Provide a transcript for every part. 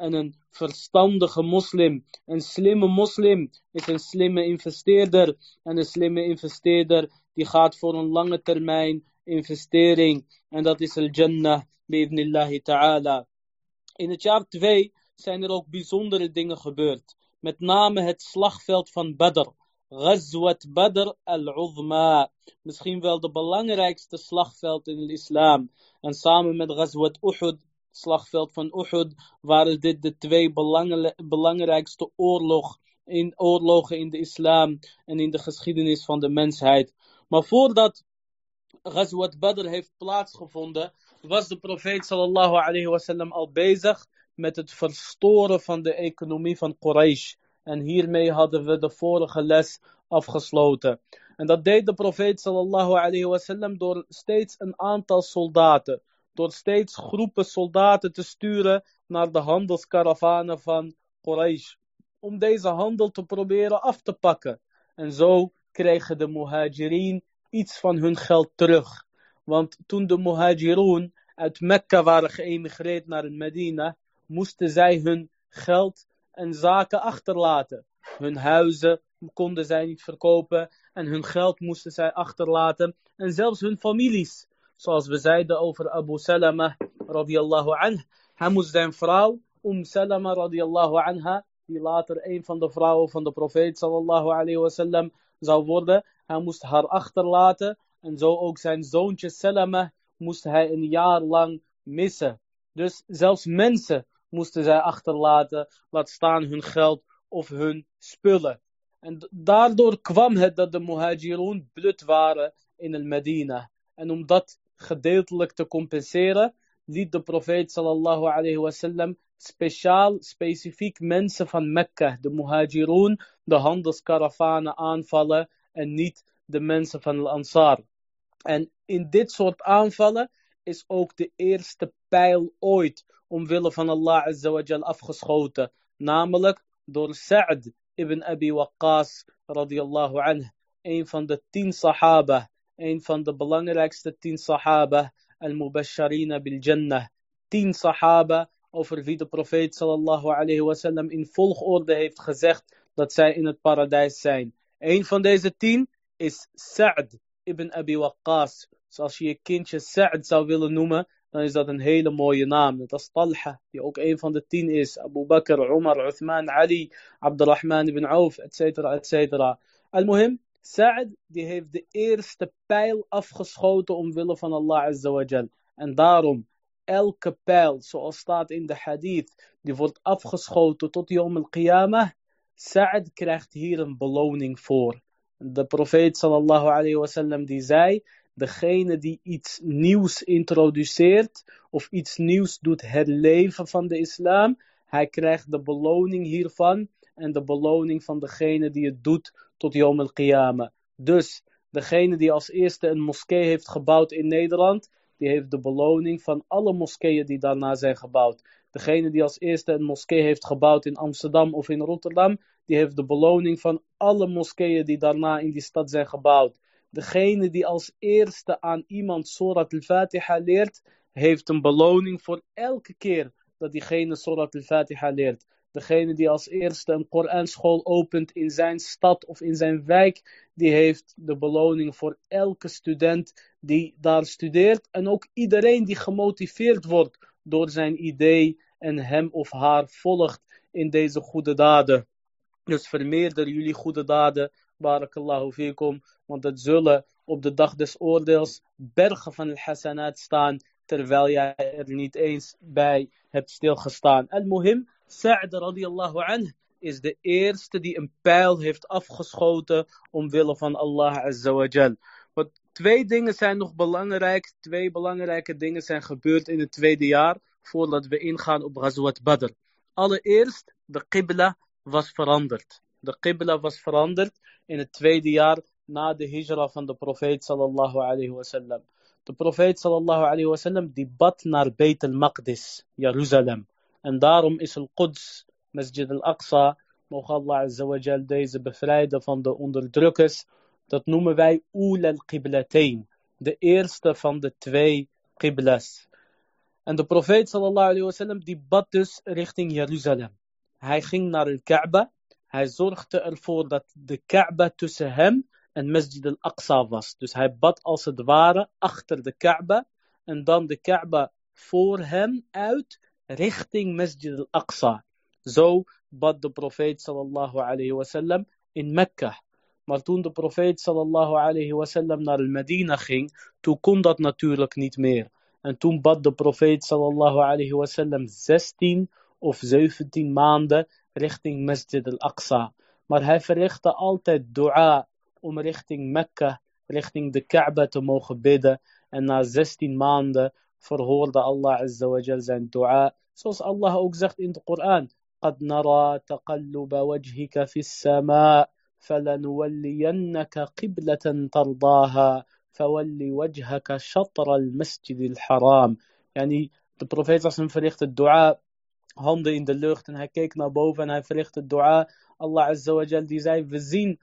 En een verstandige moslim, een slimme moslim, is een slimme investeerder. En een slimme investeerder die gaat voor een lange termijn investering. En dat is al-Jannah, bi'ibnillahi ta'ala. In het jaar 2 zijn er ook bijzondere dingen gebeurd. Met name het slagveld van Badr. Ghazwat Badr al-Uzma. Misschien wel de belangrijkste slagveld in de islam. En samen met Ghazwat Uhud, slagveld van Uhud, waren dit de twee belangrijkste oorlog in, oorlogen in de islam en in de geschiedenis van de mensheid. Maar voordat Ghazwat Badr heeft plaatsgevonden, was de profeet sallallahu alayhi wasallam al bezig met het verstoren van de economie van Quraysh. En hiermee hadden we de vorige les afgesloten. En dat deed de profeet sallallahu alayhi wasallam door steeds een aantal soldaten, door steeds groepen soldaten te sturen naar de handelskaravanen van Quraysh. Om deze handel te proberen af te pakken. En zo kregen de muhajirin iets van hun geld terug. Want toen de muhajirun uit Mekka waren geëmigreerd naar Medina, moesten zij hun geld en zaken achterlaten. Hun huizen konden zij niet verkopen en hun geld moesten zij achterlaten. En zelfs hun families. Zoals we zeiden over Abu Salama radiallahu anh. Hij moest zijn vrouw, Um Salama radiallahu anha, die later een van de vrouwen van de profeet sallallahu alayhi wasallam zou worden. Hij moest haar achterlaten en zo ook zijn zoontje Salama moest hij een jaar lang missen. Dus zelfs mensen moesten zij achterlaten, laat staan hun geld of hun spullen. En daardoor kwam het dat de muhajirun blut waren in el Medina. En om dat gedeeltelijk te compenseren, liet de profeet sallallahu alayhi speciaal, specifiek mensen van Mekka, de muhajirun, de handelskaravanen aanvallen en niet de mensen van al-Ansar. En in dit soort aanvallen is ook de eerste pijl ooit omwille van Allah azawajal afgeschoten. Namelijk door Sa'd ibn Abi Waqqas radiyallahu anh. Een van de tien sahaba. Een van de belangrijkste tien sahaba. Al-Mubasharina bil Jannah. Tien sahaba over wie de profeet sallallahu alayhi wasallam in volgorde heeft gezegd dat zij in het paradijs zijn. Een van deze tien is Sa'd ibn Abi Waqqas. Zoals je je kindje Sa'd zou willen noemen, dan is dat een hele mooie naam. Dat is Talha, die ook een van de tien is. Abu Bakr, Umar, Uthman, Ali, Abdurrahman ibn Auf, etc. etc. Al-Muhim, Sa'd die heeft de eerste pijl afgeschoten omwille van Allah Azza En daarom, elke pijl, zoals staat in de hadith, die wordt afgeschoten tot Yom al-Qiyamah. Sa'd krijgt hier een beloning voor. De profeet sallallahu alayhi wasallam die zei, degene die iets nieuws introduceert of iets nieuws doet herleven van de islam, hij krijgt de beloning hiervan en de beloning van degene die het doet tot Yom al-Qiyamah. Dus degene die als eerste een moskee heeft gebouwd in Nederland, die heeft de beloning van alle moskeeën die daarna zijn gebouwd. Degene die als eerste een moskee heeft gebouwd in Amsterdam of in Rotterdam, die heeft de beloning van alle moskeeën die daarna in die stad zijn gebouwd. Degene die als eerste aan iemand Surat al-Fatiha leert, heeft een beloning voor elke keer dat diegene Surat al-Fatiha leert. Degene die als eerste een Koranschool opent in zijn stad of in zijn wijk, die heeft de beloning voor elke student die daar studeert. En ook iedereen die gemotiveerd wordt door zijn idee en hem of haar volgt in deze goede daden. Dus vermeerder jullie goede daden, barakallahu fikum, want het zullen op de dag des oordeels bergen van al-hasanat staan, terwijl jij er niet eens bij hebt stilgestaan. Al-Muhim, Sa'd radiallahu anh, is de eerste die een pijl heeft afgeschoten omwille van Allah azza wa jal. Want twee dingen zijn nog belangrijk, twee belangrijke dingen zijn gebeurd in het tweede jaar, voordat we ingaan op Ghazwat Badr. Allereerst, de qibla was veranderd. De qibla was veranderd in het tweede jaar na de hijra van de profeet sallallahu alayhi wasallam. De profeet sallallahu alayhi wasallam die bad naar Beit al-Maqdis, Jeruzalem. En daarom is al-Quds, Masjid al-Aqsa, mogen Allah azza wa jal deze bevrijden van de onderdrukkers. Dat noemen wij Oul al-Qiblatain, de eerste van de twee qiblas. En de profeet sallallahu alayhi wasallam die bad dus richting Jeruzalem. Hij ging naar de Kaaba. Hij zorgde ervoor dat de Kaaba tussen hem en Masjid al-Aqsa was. Dus hij bad als het ware achter de Kaaba. En dan de Kaaba voor hem uit richting Masjid al-Aqsa. Zo bad de profeet sallallahu alayhi in Mekka. Maar toen de profeet sallallahu alayhi wasallam naar Medina ging, toen kon dat natuurlijk niet meer. En toen bad de profeet sallallahu alayhi wasallam 16 of 17 maanden richting Masjid al-Aqsa. Maar hij verrichtte altijd dua om richting Mekka, richting de Kaaba te mogen bidden. En na 16 maanden verhoorde Allah azza wa jal zijn dua. Zoals Allah ook zegt in de Koran. قد نرى تقلب وجهك في السماء فلنولينك قبلة ترضاها فولي وجهك شطر المسجد الحرام يعني de profeet was verricht het dua handen in de lucht en hij keek naar boven en hij verricht het dua Allah Azza wa Jal die zei we zien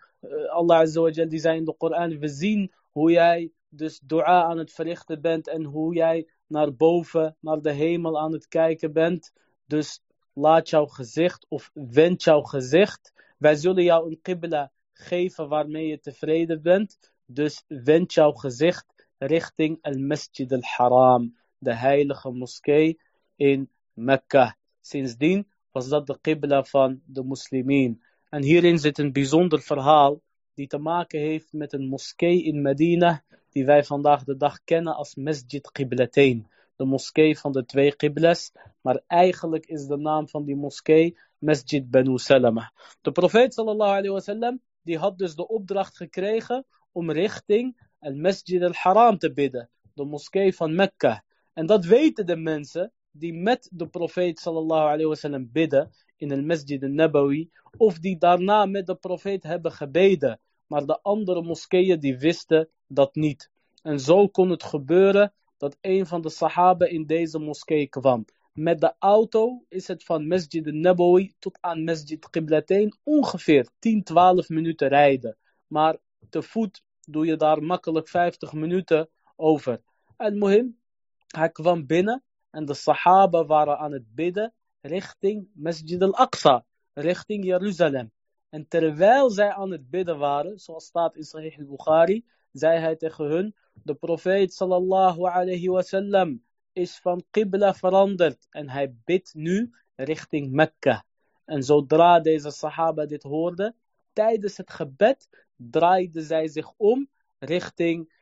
Allah Azza wa Jal die zei in de Koran we zien hoe jij dus dua aan het verrichten bent en hoe jij naar boven, naar de hemel aan het kijken bent. Dus laat jouw gezicht of wend jouw gezicht. Wij zullen jou een qibla geven waarmee je tevreden bent. Dus wend jouw gezicht richting al-Masjid al-Haram, de heilige moskee in Mekka. Sindsdien was dat de qibla van de moslimien. En hierin zit een bijzonder verhaal die te maken heeft met een moskee in Medina die wij vandaag de dag kennen als Masjid Qiblatain. De moskee van de twee qiblas, maar eigenlijk is de naam van die moskee Masjid Banu Salama. De profeet sallallahu alayhi die had dus de opdracht gekregen om richting al Masjid al-Haram te bidden, de moskee van Mekka. En dat weten de mensen die met de profeet sallallahu alayhi bidden in al Masjid al-Nabawi, of die daarna met de profeet hebben gebeden. Maar de andere moskeeën die wisten dat niet. En zo kon het gebeuren dat een van de sahaba in deze moskee kwam. Met de auto is het van Masjid al-Nabawi tot aan Masjid Qiblatain ongeveer 10, 12 minuten rijden. Maar te voet doe je daar makkelijk 50 minuten over. En Mohim, hij kwam binnen en de sahaba waren aan het bidden richting Masjid al-Aqsa, richting Jeruzalem. En terwijl zij aan het bidden waren, zoals staat in Sahih al-Bukhari, zei hij tegen hun, de profeet sallallahu alayhi wasallam is van qibla veranderd en hij bidt nu richting Mekka. En zodra deze sahaba dit hoorden, tijdens het gebed draaiden zij zich om richting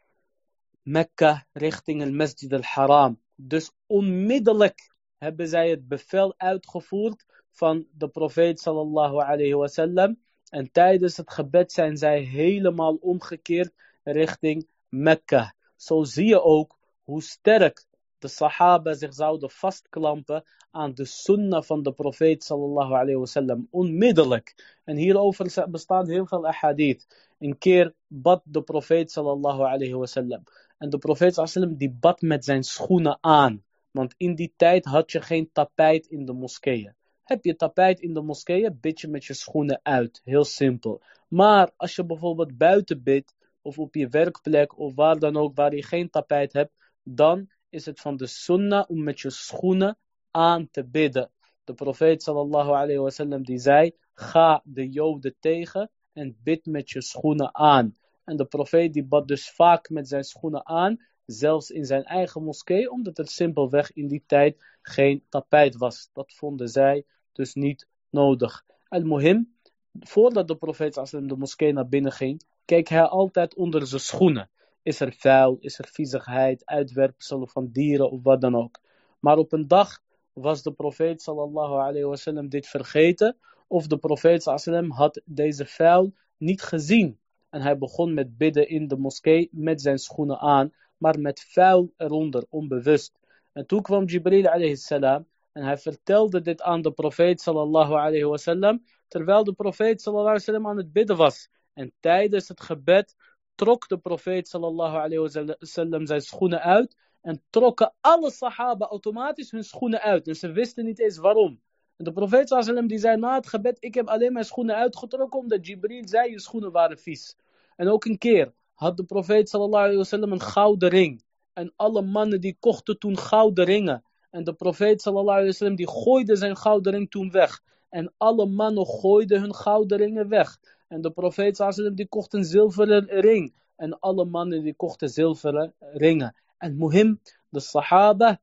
Mekka, richting het Masjid al-Haram. Dus onmiddellijk hebben zij het bevel uitgevoerd van de profeet sallallahu alayhi wasallam. En tijdens het gebed zijn zij helemaal omgekeerd richting Mekka. Zo zie je ook hoe sterk de sahaba zich zouden vastklampen aan de sunnah van de profeet sallallahu alayhi wasallam. Onmiddellijk. En hierover bestaan heel veel ahadith. Een keer bad de profeet sallallahu alayhi wasallam. En de profeet sallallahu die bad met zijn schoenen aan. Want in die tijd had je geen tapijt in de moskeeën. Heb je tapijt in de moskeeën, bid je met je schoenen uit. Heel simpel. Maar als je bijvoorbeeld buiten bidt, of op je werkplek, of waar dan ook, waar je geen tapijt hebt, dan is het van de sunnah om met je schoenen aan te bidden. De profeet sallallahu alayhi wasallam die zei, ga de joden tegen en bid met je schoenen aan. En de profeet die bad dus vaak met zijn schoenen aan, zelfs in zijn eigen moskee, omdat er simpelweg in die tijd geen tapijt was. Dat vonden zij dus niet nodig. Al-Muhim, voordat de profeet de moskee naar binnen ging, keek hij altijd onder zijn schoenen. Is er vuil, is er viezigheid, uitwerpselen van dieren of wat dan ook. Maar op een dag was de profeet sallallahu alayhi wasallam dit vergeten. Of de profeet sallallahu had deze vuil niet gezien. En hij begon met bidden in de moskee met zijn schoenen aan. Maar met vuil eronder, onbewust. En toen kwam Jibril alayhi salam. En hij vertelde dit aan de profeet sallallahu alayhi wasallam. Terwijl de profeet sallallahu alayhi wasallam aan het bidden was. En tijdens het gebed trok de profeet sallallahu wasallam zijn schoenen uit. En trokken alle sahaba automatisch hun schoenen uit. En ze wisten niet eens waarom. En de profeet sallallahu die zei na het gebed, ik heb alleen mijn schoenen uitgetrokken omdat Jibril zei, je schoenen waren vies. En ook een keer had de profeet sallallahu wasallam een gouden ring. En alle mannen die kochten toen gouden ringen. En de profeet sallallahu wasallam die gooide zijn gouden ring toen weg. En alle mannen gooiden hun gouden ringen weg. En de profeet die kocht een zilveren ring. En alle mannen die kochten zilveren ringen. En muhim, de sahaba,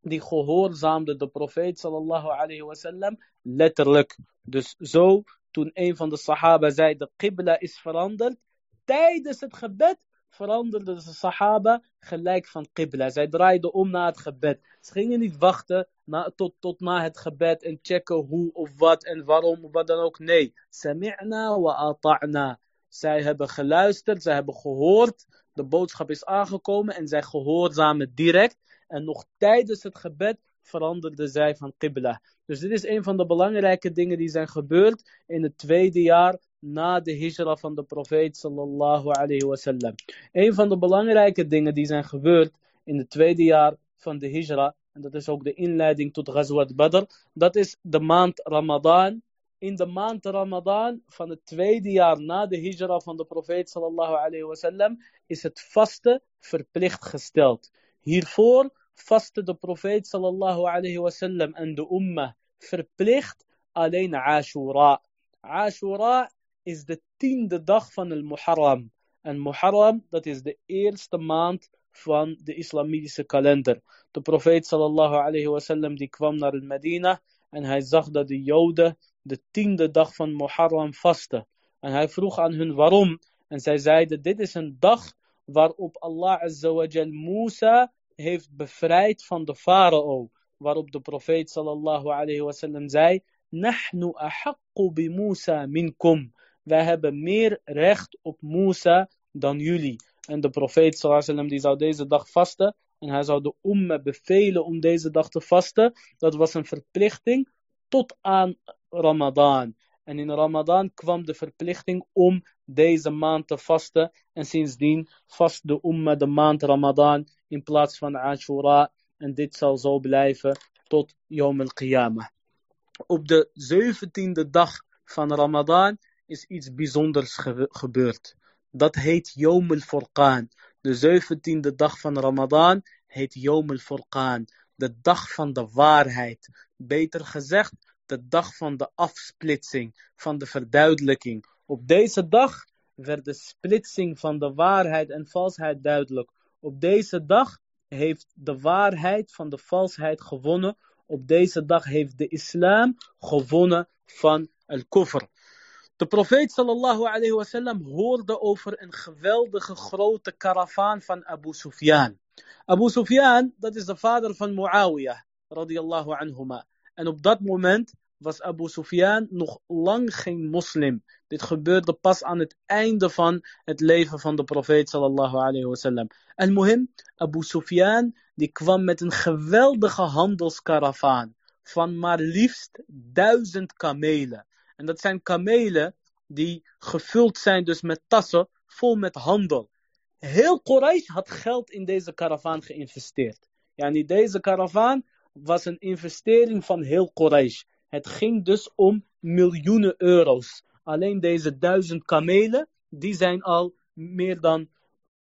die gehoorzaamden de profeet sallallahu wasallam letterlijk. Dus zo, toen een van de sahaba zei, de qibla is veranderd, tijdens het gebed veranderde de Sahaba gelijk van Qibla. Zij draaiden om na het gebed. Ze gingen niet wachten na, tot, tot na het gebed en checken hoe of wat en waarom of wat dan ook. Nee, sami'na wa ata'na. Zij hebben geluisterd, zij hebben gehoord. De boodschap is aangekomen en zij gehoorzamen direct. En nog tijdens het gebed veranderden zij van Qibla. Dus dit is een van de belangrijke dingen die zijn gebeurd in het tweede jaar na de hijra van de profeet sallallahu alayhi wasallam. Een van de belangrijke dingen die zijn gebeurd in het tweede jaar van de hijra, en dat is ook de inleiding tot Ghazwat Badr, dat is de maand Ramadan. In de maand Ramadan van het tweede jaar na de hijra van de profeet sallallahu alayhi is het vasten verplicht gesteld. Hiervoor vastte de profeet sallallahu alayhi en de ummah verplicht alleen Ashura. Ashura is de tiende dag van el Muharram. En Muharram, dat is de eerste maand van de islamitische kalender. De profeet sallallahu alayhi wasallam die kwam naar Medina en hij zag dat de Joden de tiende dag van Muharram vasten. En hij vroeg aan hun waarom. En zij zeiden, dit is een dag waarop Allah azawajal Musa heeft bevrijd van de farao. Waarop de profeet sallallahu alayhi wasallam zei, Nahnu ahaqqu bi Musa minkum wij hebben meer recht op Musa dan jullie. En de profeet sallam, die zou deze dag vasten. En hij zou de umme bevelen om deze dag te vasten. Dat was een verplichting tot aan Ramadan. En in Ramadan kwam de verplichting om deze maand te vasten. En sindsdien vast de umme de maand Ramadan in plaats van Ashura. En dit zal zo blijven tot Yom al-Qiyamah. Op de zeventiende dag van Ramadan is iets bijzonders gebeurd. Dat heet Yom al-Furqan. De zeventiende dag van Ramadan heet Yom al-Furqan. De dag van de waarheid. Beter gezegd, de dag van de afsplitsing, van de verduidelijking. Op deze dag werd de splitsing van de waarheid en valsheid duidelijk. Op deze dag heeft de waarheid van de valsheid gewonnen. Op deze dag heeft de islam gewonnen van al-kufr. De profeet sallallahu alayhi hoorde over een geweldige grote karavaan van Abu Sufyan. Abu Sufyan, dat is de vader van Muawiyah, radiyallahu anhuma. En op dat moment was Abu Sufyan nog lang geen moslim. Dit gebeurde pas aan het einde van het leven van de profeet sallallahu alayhi wasallam. En muhim, Abu Sufyan, die kwam met een geweldige handelskaravaan van maar liefst duizend kamelen. En dat zijn kamelen die gevuld zijn dus met tassen vol met handel. Heel Quraysh had geld in deze karavaan geïnvesteerd. Yani deze karavaan was een investering van heel Quraysh. Het ging dus om miljoenen euro's. Alleen deze duizend kamelen, die zijn al meer dan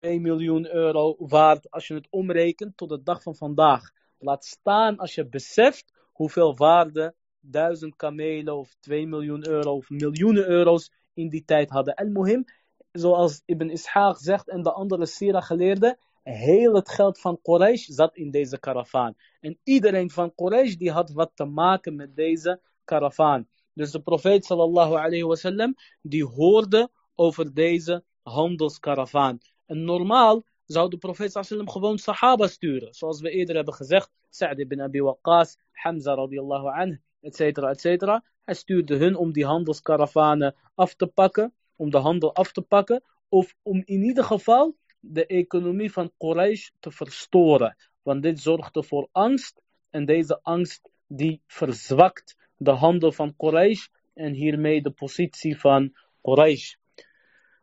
1 miljoen euro waard als je het omrekent tot de dag van vandaag. Laat staan als je beseft hoeveel waarde duizend kamelen of 2 miljoen euro of miljoenen euro's in die tijd hadden. En muhim zoals Ibn Ishaq zegt en de andere Sira geleerden, heel het geld van Quraysh zat in deze karavaan. En iedereen van Quraysh die had wat te maken met deze karavaan. Dus de profeet sallallahu alayhi wasallam die hoorde over deze handelskaravaan. En normaal zou de profeet sallallahu gewoon sahaba sturen. Zoals we eerder hebben gezegd, Sa'd ibn Abi Waqqas, Hamza radiyallahu anhu etcetera, etcetera. Hij stuurde hun om die handelskaravanen af te pakken, om de handel af te pakken, of om in ieder geval de economie van Quraysh te verstoren. Want dit zorgde voor angst en deze angst die verzwakt de handel van Quraysh en hiermee de positie van Quraysh.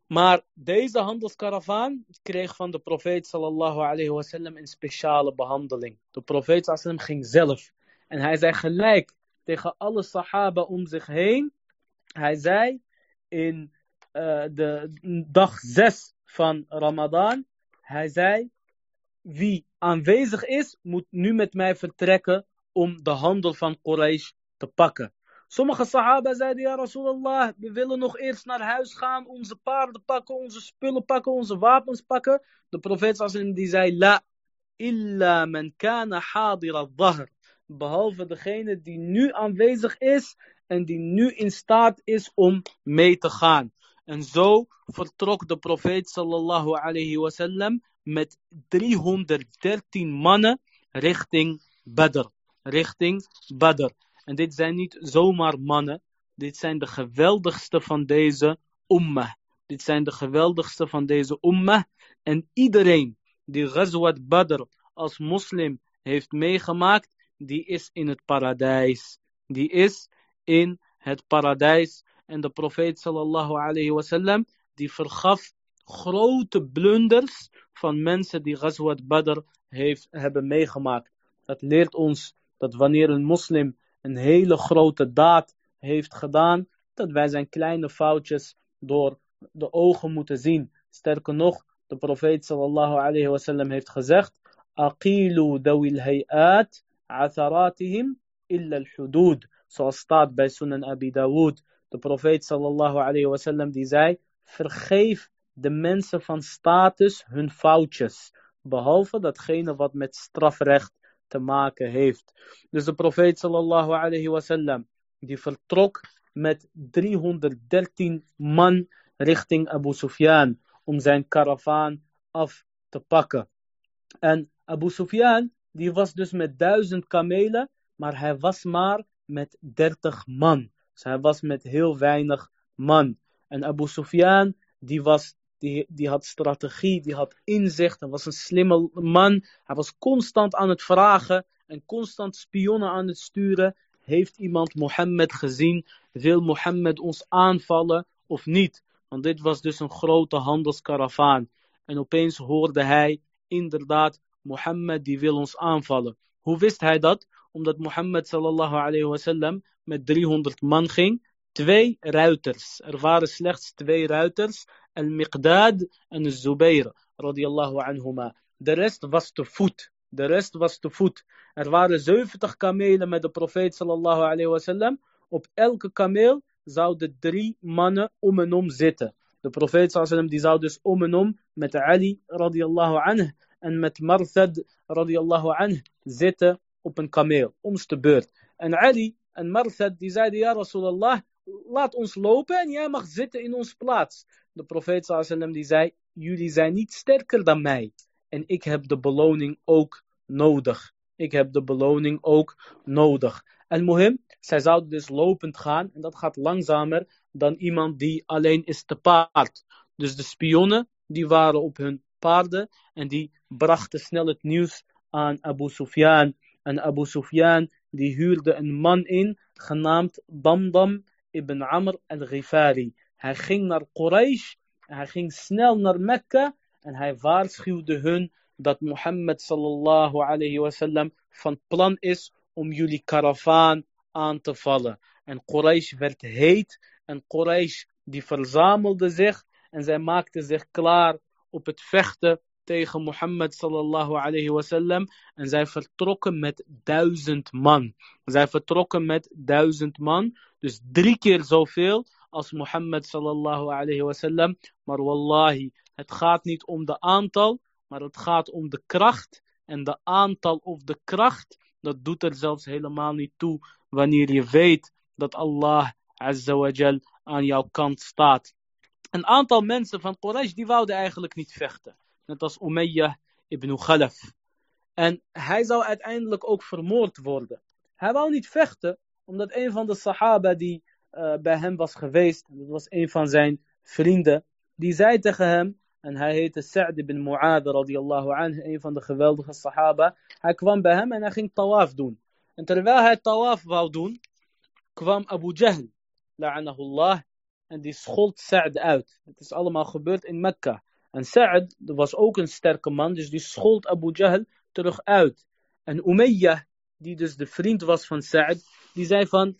Maar deze handelskaravaan kreeg van de profeet sallallahu alayhi wasallam een speciale behandeling. De profeet sallallahu ging zelf en hij zei gelijk tegen alle sahaba om zich heen. Hij zei in uh, de dag 6 van Ramadan, hij zei, wie aanwezig is, moet nu met mij vertrekken om de handel van Quraysh te pakken. Sommige sahaba zeiden, ja Rasulallah, we willen nog eerst naar huis gaan, onze paarden pakken, onze spullen pakken, onze wapens pakken. De profeet die zei, la, illa man kana hadir al-dhahr. Behalve degene die nu aanwezig is en die nu in staat is om mee te gaan. En zo vertrok de profeet sallallahu alayhi wasallam met 313 mannen richting Badr. Richting Badr. En dit zijn niet zomaar mannen. Dit zijn de geweldigste van deze ummah. Dit zijn de geweldigste van deze ummah. En iedereen die Ghazwat Badr als moslim heeft meegemaakt, die is in het paradijs. Die is in het paradijs. En de profeet sallallahu alayhi wasallam, die vergaf grote blunders van mensen die Ghazwat Badr heeft, hebben meegemaakt. Dat leert ons dat wanneer een moslim een hele grote daad heeft gedaan, dat wij zijn kleine foutjes door de ogen moeten zien. Sterker nog, de profeet sallallahu alayhi wasallam heeft gezegd, Aqilu dawil hayat atharatihim illa al-hudud. Zoals staat bij Sunan Abi Dawud. De profeet sallallahu alayhi wasallam die zei, vergeef de mensen van status hun foutjes. Behalve datgene wat met strafrecht te maken heeft. Dus de profeet sallallahu alayhi wasallam, die vertrok met 313 man richting Abu Sufyan om zijn karavaan af te pakken. En Abu Sufyan, die was dus met duizend kamelen, maar hij was maar met 30 man. Dus hij was met heel weinig man. En Abu Sufyan, die was die, die had strategie, die had inzicht, hij was een slimme man. Hij was constant aan het vragen en constant spionnen aan het sturen. Heeft iemand Mohammed gezien? Wil Mohammed ons aanvallen of niet? Want dit was dus een grote handelskaravaan. En opeens hoorde hij inderdaad, Mohammed die wil ons aanvallen. Hoe wist hij dat? Omdat Mohammed sallallahu alayhi wasallam met 300 man ging. Twee ruiters. Er waren slechts twee ruiters al-Miqdad en Zubair, radiyallahu anhuma. De rest was te voet. De rest was te voet. Er waren 70 kamelen met de profeet sallallahu alayhi wasallam. Op elke kameel zouden drie mannen om en om zitten. De profeet sallallahu die zou dus om en om met Ali radiyallahu anhu en met Marthad radiyallahu anhu zitten op een kameel, omste beurt. En Ali en Marthad die zeiden, ja Rasulallah, laat ons lopen en jij mag zitten in ons plaats. De profeet sallam die zei, jullie zijn niet sterker dan mij. En ik heb de beloning ook nodig. Ik heb de beloning ook nodig. En mohim, zij zouden dus lopend gaan. En dat gaat langzamer dan iemand die alleen is te paard. Dus de spionnen, die waren op hun paarden. En die brachten snel het nieuws aan Abu Sufyan. En Abu Sufyan, die huurde een man in, genaamd Damdam ibn Amr al-Ghifari. Hij ging naar Quraysh, hij ging snel naar Mekka en hij waarschuwde hun dat Mohammed sallallahu alayhi wasallam van plan is om jullie karavaan aan te vallen. En Quraysh werd heet en Quraysh die verzamelde zich en zij maakte zich klaar op het vechten tegen Mohammed sallallahu alayhi wasallam. En zij vertrokken met duizend man. Zij vertrokken met duizend man. Dus drie keer zoveel als Mohammed sallallahu alayhi wasallam. Maar wallahi, het gaat niet om de aantal, maar het gaat om de kracht. En de aantal of de kracht, dat doet er zelfs helemaal niet toe wanneer je weet dat Allah azza wa jal aan jouw kant staat. Een aantal mensen van Quraysh die wouden eigenlijk niet vechten. Net als Umayyah ibn Khalaf. En hij zou uiteindelijk ook vermoord worden. Hij wou niet vechten, omdat een van de sahaba die uh, bij hem was geweest, dat was een van zijn vrienden, die zei tegen hem, en hij heette Sa'd ibn Mu'adh radiyallahu anhu, een van de geweldige sahaba. Hij kwam bij hem en hij ging tawaf doen. En terwijl hij tawaf wou doen, kwam Abu Jahl, la'anahullah, en die schold Sa'd uit. Het is allemaal gebeurd in Mekka. En Sa'd was ook een sterke man, dus die schold Abu Jahl terug uit. En Umayyah, die dus de vriend was van Sa'd, die zei van,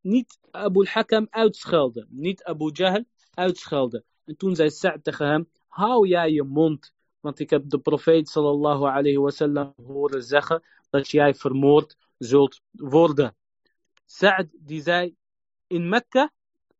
niet Abu al-Hakam uitschelden, niet Abu Jahl uitschelden. En toen zei Sa'd tegen hem, hou jij je mond, want ik heb de profeet sallallahu alayhi wasallam horen zeggen dat jij vermoord zult worden. Sa'd die zei in Mekka,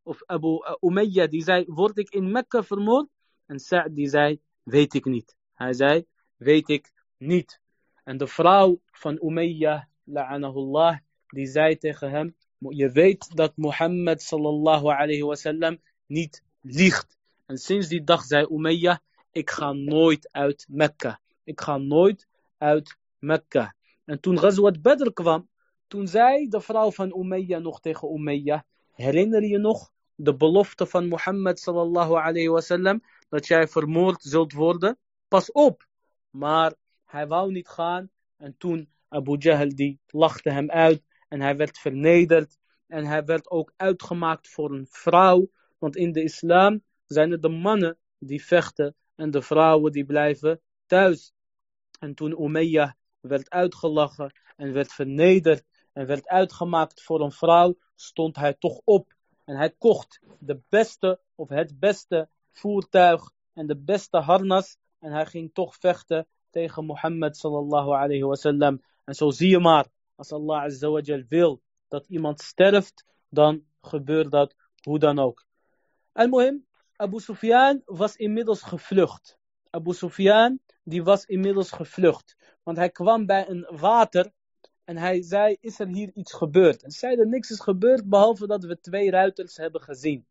of Abu Umayyah die zei, word ik in Mekka vermoord? En Sa'd die zei, weet ik niet. Hij zei, weet ik niet. En de vrouw van Umayyah, la'anahullah, die zei tegen hem, je weet dat Mohammed sallallahu alayhi wasallam niet liegt. En sinds die dag zei Umayyah, ik ga nooit uit Mekka. Ik ga nooit uit Mekka. En toen Ghazwat Badr kwam, toen zei de vrouw van Umayyah nog tegen Umayyah, herinner je nog de belofte van Mohammed sallallahu alayhi wasallam, dat jij vermoord zult worden? Pas op! Maar hij wou niet gaan en toen Abu Jahl die lachte hem uit en hij werd vernederd en hij werd ook uitgemaakt voor een vrouw, want in de islam zijn het de mannen die vechten en de vrouwen die blijven thuis. En toen Umayyah werd uitgelachen en werd vernederd en werd uitgemaakt voor een vrouw, stond hij toch op. En hij kocht de beste of het beste voertuig en de beste harnas. En hij ging toch vechten tegen Mohammed sallallahu alayhi wasallam. En zo zie je maar, als Allah azza wa wil dat iemand sterft, dan gebeurt dat hoe dan ook. En mohim, Abu Sufyan was inmiddels gevlucht. Abu Sufyan die was inmiddels gevlucht. Want hij kwam bij een water en hij zei, is er hier iets gebeurd? En zeiden, niks is gebeurd behalve dat we twee ruiters hebben gezien.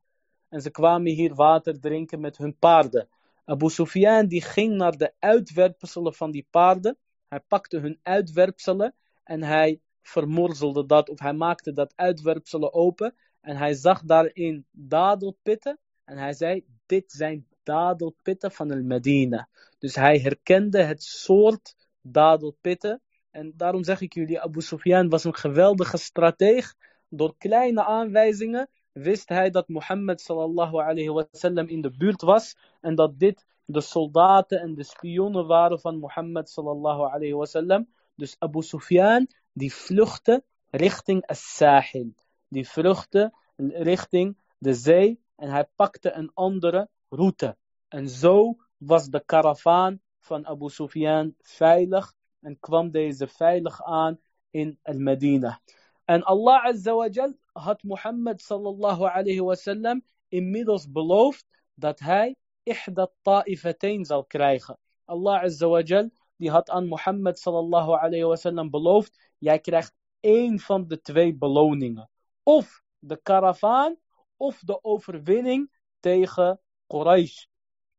En ze kwamen hier water drinken met hun paarden. Abu Sufyan die ging naar de uitwerpselen van die paarden. Hij pakte hun uitwerpselen en hij vermorzelde dat, of hij maakte dat uitwerpselen open. En hij zag daarin dadelpitten. En hij zei, dit zijn dadelpitten van el Medina. Dus hij herkende het soort dadelpitten. En daarom zeg ik jullie, Abu Sufyan was een geweldige strateeg. Door kleine aanwijzingen wist hij dat Mohammed sallallahu alayhi wasallam in de buurt was. En dat dit de soldaten en de spionnen waren van Mohammed sallallahu alayhi wasallam. Dus Abu Sufyan die vluchtte richting As-Sahil. Die vluchtte richting de zee en hij pakte een andere route. En zo was de karavaan van Abu Sufyan veilig en kwam deze veilig aan in Al-Medina. En Allah Azza had Mohammed sallallahu alayhi wasallam inmiddels beloofd dat hij ihda ta'ifatain zal krijgen. Allah Azza die had aan Mohammed sallallahu alayhi wasallam beloofd, jij krijgt één van de twee beloningen. Of de karavaan, of de overwinning tegen Quraysh.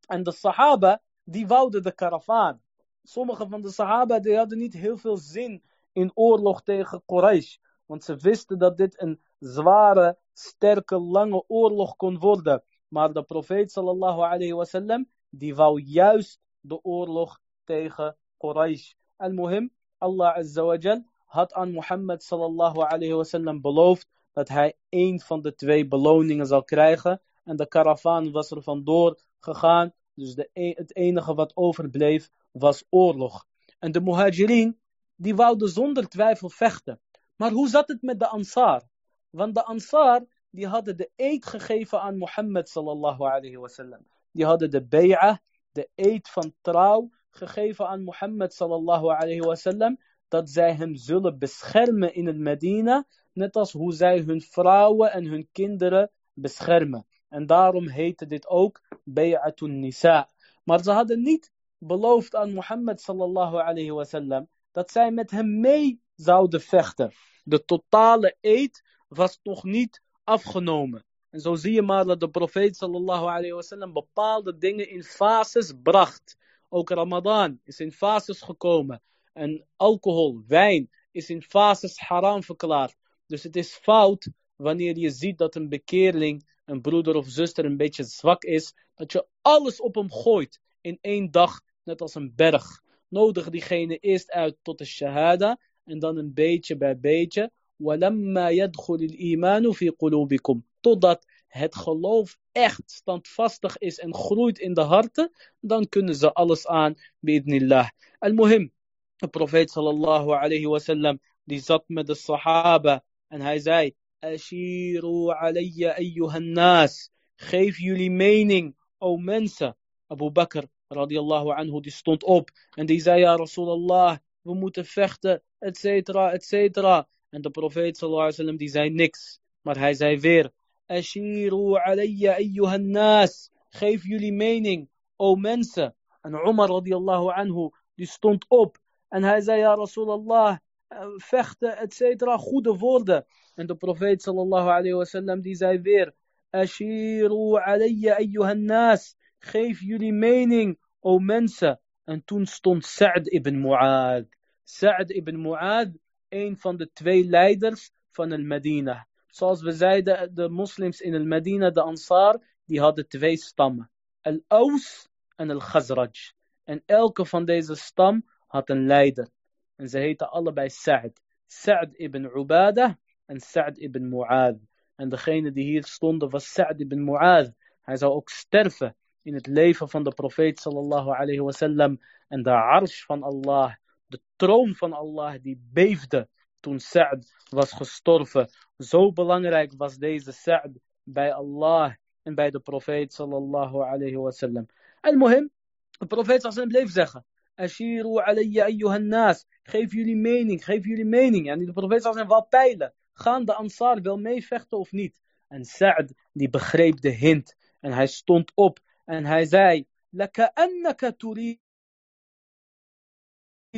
En de Sahaba, die wouden de karavaan. Sommige van de Sahaba, die hadden niet heel veel zin in oorlog tegen Quraysh. Want ze wisten dat dit een zware, sterke, lange oorlog kon worden. Maar de profeet sallallahu alayhi wasallam, die wou juist de oorlog tegen Quraysh. Al-Muhim, Allah azza wa jal, had aan Mohammed sallallahu alayhi wasallam beloofd dat hij een van de twee beloningen zal krijgen. En de karavaan was er vandoor gegaan. Dus de, e-, het enige wat overbleef was oorlog. En de muhajirin, die wouden zonder twijfel vechten. Maar hoe zat het met de Ansar? Want de Ansar, die hadden de eed gegeven aan Mohammed sallallahu alayhi wasallam. Die hadden de bay'ah, de eed van trouw, gegeven aan Mohammed sallallahu alayhi wasallam. Dat zij hem zullen beschermen in het Medina. Net als hoe zij hun vrouwen en hun kinderen beschermen. En daarom heette dit ook Bay'atun Nisa. Maar ze hadden niet beloofd aan Mohammed sallallahu alayhi wasallam dat zij met hem mee zouden vechten. De totale eed was nog niet afgenomen. En zo zie je maar dat de profeet sallallahu bepaalde dingen in fases bracht. Ook Ramadan is in fases gekomen. En alcohol, wijn is in fases haram verklaard. Dus het is fout wanneer je ziet dat een bekeerling, een broeder of zuster een beetje zwak is, dat je alles op hem gooit in één dag, net als een berg. Nodig diegene eerst uit tot de shahada en dan een beetje bij beetje. وَلَمَّا يَدْخُلِ الْإِيمَانُ فِي قُلُوبِكُمْ Totdat het geloof echt standvastig is en groeit in de harten, dan kunnen ze alles aan, bi'idnillah. Al-Muhim, de profeet sallallahu alayhi wasallam, die zat met de sahaba en hij zei, Ashiru alayya ayyuhan nas, geef jullie mening, o mensen. Abu Bakr radiallahu anhu, die stond op en die zei, ja Rasulallah, we moeten vechten, et cetera, et cetera. En de profeet sallallahu wasallam, die zei niks. Maar hij zei weer, Ashiru alayya ayyuhan nas. Geef jullie mening, o mensen. En Umar radiallahu anhu, die stond op. En hij zei, ja Rasulallah, vechten, et cetera, goede woorden. En de profeet sallallahu alayhi wasallam, die zei weer, Ashiru alayya ayyuhan nas. Geef jullie mening, o mensen. En toen stond Sa'd ibn Mu'ad. Sa'd ibn Mu'ad, een van de twee leiders van el Medina. Zoals we zeiden, de moslims in el Medina, de Ansar, die hadden twee stammen. Al-Aus en Al-Khazraj. En elke van deze stam had een leider. En ze heten allebei Sa'd. Sa'd ibn Ubadah en Sa'd ibn Mu'ad. En degene die hier stonden was Sa'd ibn Mu'ad. Hij zou ook sterven in het leven van de profeet sallallahu alayhi wasallam. En de arsh van Allah, de troon van Allah, die beefde toen Sa'd was gestorven. Zo belangrijk was deze Sa'd bij Allah en bij de profeet sallallahu alayhi wasallam. En mohim, de profeet sallallahu bleef zeggen. Ashiru alayya ayyuhan nas. Geef jullie mening, geef jullie mening. En de profeet sallallahu wel peilen. Gaan de Ansar wel meevechten of niet? En Sa'd die begreep de hint. En hij stond op en hij zei. Laka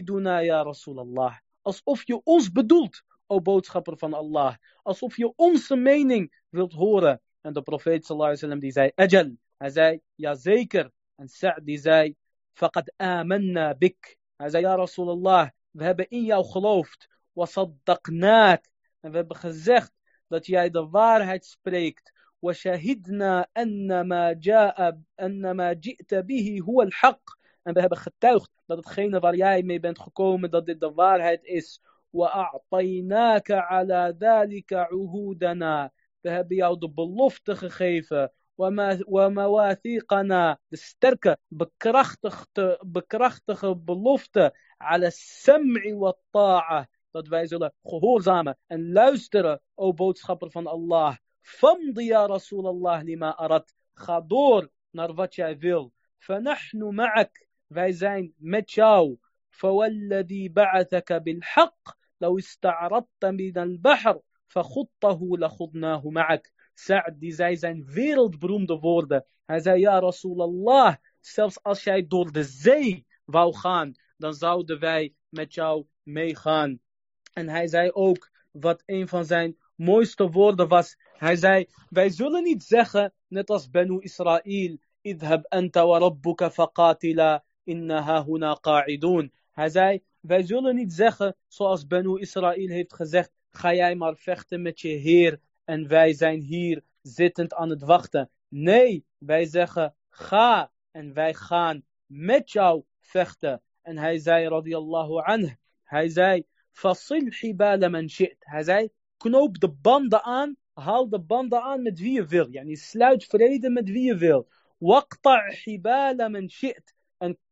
turiduna ya Rasulallah. Alsof je ons bedoelt, o boodschapper van Allah. Alsof je onze mening wilt horen. En de profeet sallallahu alaihi wasallam die zei, ajal. Hij zei, ja zeker. En Sa'd die zei, faqad amanna bik. Hij zei, ja Rasulallah, we hebben in jou geloofd. Wasaddaqnaak. En we hebben gezegd dat jij de waarheid spreekt. وشهدنا أن ما جاء أن ما جئت به هو الحق en we hebben getuigd dat hetgene waar jij mee bent gekomen dat dit de waarheid is وأعطيناك على ذلك عهودنا we hebben jou de belofte gegeven ومواثيقنا de sterke bekrachtigde, bekrachtige belofte على السمع والطاعة dat wij zullen gehoorzamen en luisteren o boodschapper van Allah famdi ya Rasulallah lima arat ga door naar wat jij wil فنحن معك Wij zijn met jou فوالذي بعثك بالحق لو استعرضت من البحر فخطه لخضناه معك Sa'd die zei zijn wereldberoemde woorden. Hij zei, ja Rasulallah, zelfs als jij door de zee wou gaan, dan zouden wij met jou meegaan. En hij zei ook, wat een van zijn mooiste woorden was. Hij zei, wij zullen niet zeggen, net als Benu Israël, idhab anta wa rabbuka faqatila inna hahuna qa'idun. Hij zei, wij zullen niet zeggen, zoals Benu Israël heeft gezegd, ga jij maar vechten met je Heer en wij zijn hier zittend aan het wachten. Nee, wij zeggen, ga en wij gaan met jou vechten. En hij zei, radiyallahu anh, hij zei, fasil hibala man shi't. Hij zei, knoop de banden aan, haal de banden aan met wie je wil. Yani sluit vrede met wie je wil. Waqta' hibala man shi't.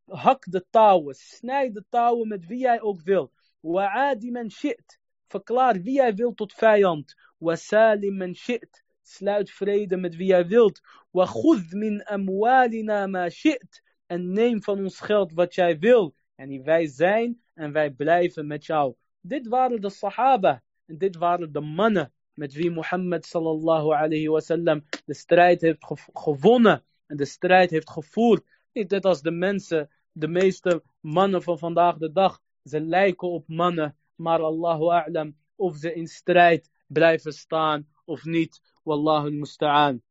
Hak de touwen, snijd de touwen met wie jij ook wil. Wa'adi man shi't. Verklaar wie jij wilt tot vijand. Wasalim man shi't. Sluit vrede met wie jij wilt. Wakhudh min amwalina ma shi't. En neem van ons geld wat jij wil. En wij zijn en wij blijven met jou. Dit waren de sahaba. En dit waren de mannen met wie Mohammed sallallahu alayhi wasallam de strijd heeft gewonnen. En de strijd heeft gevoerd. Niet net als de mensen, de meeste mannen van vandaag de dag. Ze lijken op mannen. Maar Allahu a'lam of ze in strijd blijven staan of niet. Wallahu musta'an.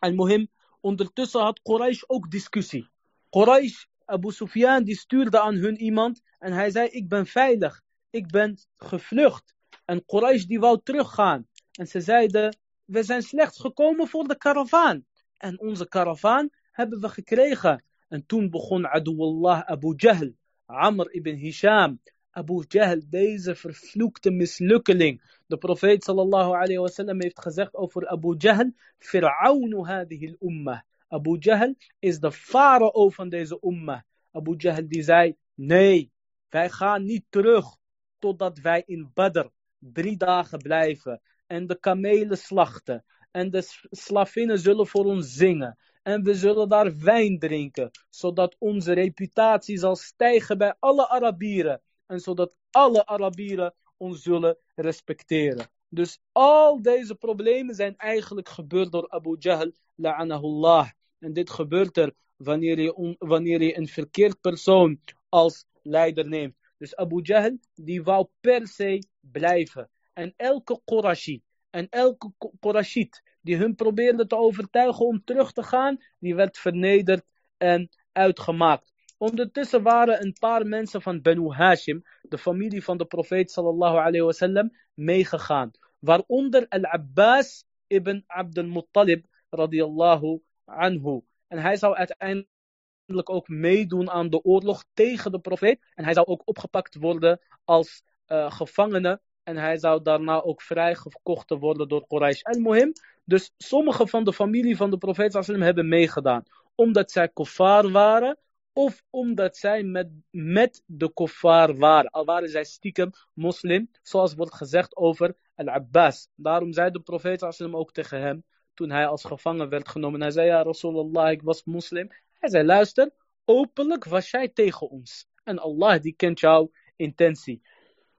En mohim, ondertussen had Quraysh ook discussie. Quraysh, Abu Sufyan, die stuurde aan hun iemand. En hij zei, ik ben veilig. Ik ben gevlucht. En Quraysh die wou teruggaan. En ze zeiden, we zijn slechts gekomen voor de karavaan. En onze karavaan hebben we gekregen. En toen begon Aduwallah Abu Jahl, Amr ibn Hisham. Abu Jahl, deze vervloekte mislukkeling. De profeet sallallahu alayhi wa sallam heeft gezegd over Abu Jahl, Fir'aunu hadhihi al-ummah. Abu Jahl is de farao van deze ummah. Abu Jahl die zei, nee, wij gaan niet terug totdat wij in Badr drie dagen blijven en de kamelen slachten en de slavinnen zullen voor ons zingen En we zullen daar wijn drinken, zodat onze reputatie zal stijgen bij alle Arabieren. En zodat alle Arabieren ons zullen respecteren. Dus al deze problemen zijn eigenlijk gebeurd door Abu Jahl, la'anahullah. En dit gebeurt er wanneer je, wanneer je een verkeerd persoon als leider neemt. Dus Abu Jahl, die wou per se blijven. En elke Qurashi en elke Qurashid die hun probeerde te overtuigen om terug te gaan, die werd vernederd en uitgemaakt. Ondertussen waren een paar mensen van Banu Hashim, de familie van de profeet sallallahu alayhi wasallam, meegegaan. Waaronder Al-Abbas ibn Abdul Muttalib radiyallahu anhu. En hij zou uiteindelijk ook meedoen aan de oorlog tegen de profeet. En hij zou ook opgepakt worden als uh, gevangene. En hij zou daarna ook vrijgekocht worden door Quraysh al-Muhim. Dus sommige van de familie van de profeet sallam hebben meegedaan. Omdat zij kofar waren. Of omdat zij met, met de kofar waren. Al waren zij stiekem moslim. Zoals wordt gezegd over Al-Abbas. Daarom zei de profeet sallam ook tegen hem. Toen hij als gevangen werd genomen. Hij zei ja Rasulallah ik was moslim. Hij zei luister. Openlijk was jij tegen ons. En Allah die kent jouw intentie.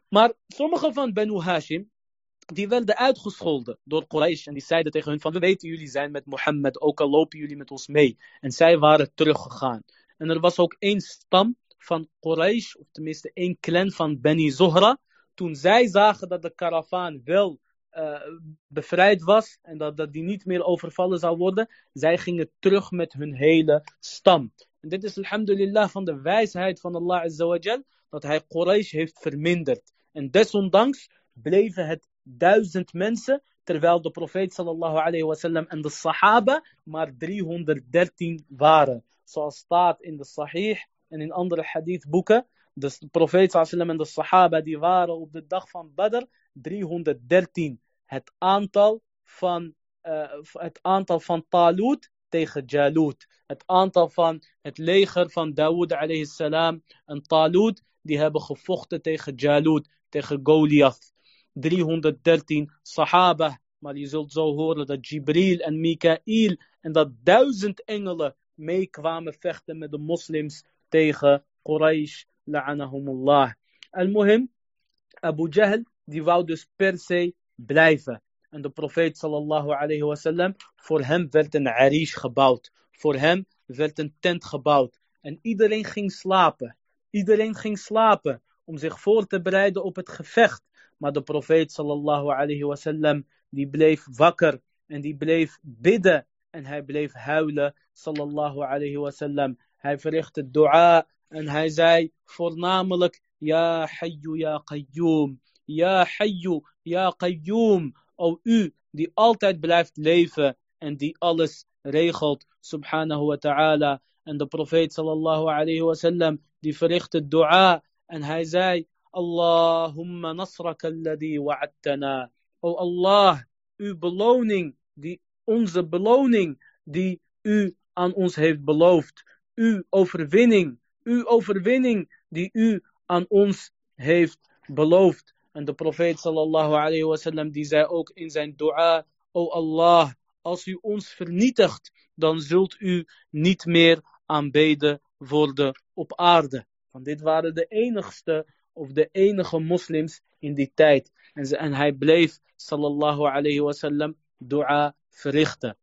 Maar sommige van Banu Hashim, die werden uitgescholden door Quraysh. En die zeiden tegen hun van, we weten jullie zijn met Mohammed, ook al lopen jullie met ons mee. En zij waren teruggegaan. En er was ook één stam van Quraysh, of tenminste één clan van Bani Zohra. Toen zij zagen dat de karavaan wel uh, bevrijd was en dat, dat die niet meer overvallen zou worden, zij gingen terug met hun hele stam. En dit is alhamdulillah van de wijsheid van Allah Azza dat hij Quraysh heeft verminderd. En desondanks bleven het duizend mensen, terwijl de profeet sallallahu alayhi wasallam en de sahaba maar 313 waren. Zoals staat in de sahih en in andere hadithboeken. De profeet sallallahu en de sahaba die waren op de dag van Badr 313. Het aantal van, uh, het aantal van Talut tegen Jalut. Het aantal van het leger van Dawood alayhi salam en Talut, die hebben gevochten tegen Jalut tegen Goliath. 313 sahaba. Maar je zult zo horen dat Jibril en Mikael en dat duizend engelen meekwamen vechten met de moslims tegen Quraysh. La'anahumullah. Al-Muhim, Abu Jahl, die wou dus per se blijven. En de profeet sallallahu alayhi wasallam, voor hem werd een arish gebouwd. Voor hem werd een tent gebouwd. En iedereen ging slapen. Iedereen ging slapen om zich voor te bereiden op het gevecht. Maar de profeet sallallahu alayhi wasallam, die bleef wakker en die bleef bidden en hij bleef huilen sallallahu alayhi wasallam. Hij verrichtte dua en hij zei voornamelijk Ja hayyu ya qayyum, Ya hayyu ya qayyum. O u die altijd blijft leven en die alles regelt subhanahu wa ta'ala. En de profeet sallallahu alayhi wasallam die verrichtte dua En hij zei, Allahumma nasraka alladhi wa'attana. O Allah, uw beloning, die, onze beloning die u aan ons heeft beloofd. Uw overwinning, uw overwinning die u aan ons heeft beloofd. En de profeet sallallahu alayhi wasallam die zei ook in zijn dua, O Allah, als u ons vernietigt, dan zult u niet meer aanbeden worden op aarde. Want dit waren de enigste of de enige moslims in die tijd. En, en hij bleef, sallallahu alayhi wasallam, dua verrichten.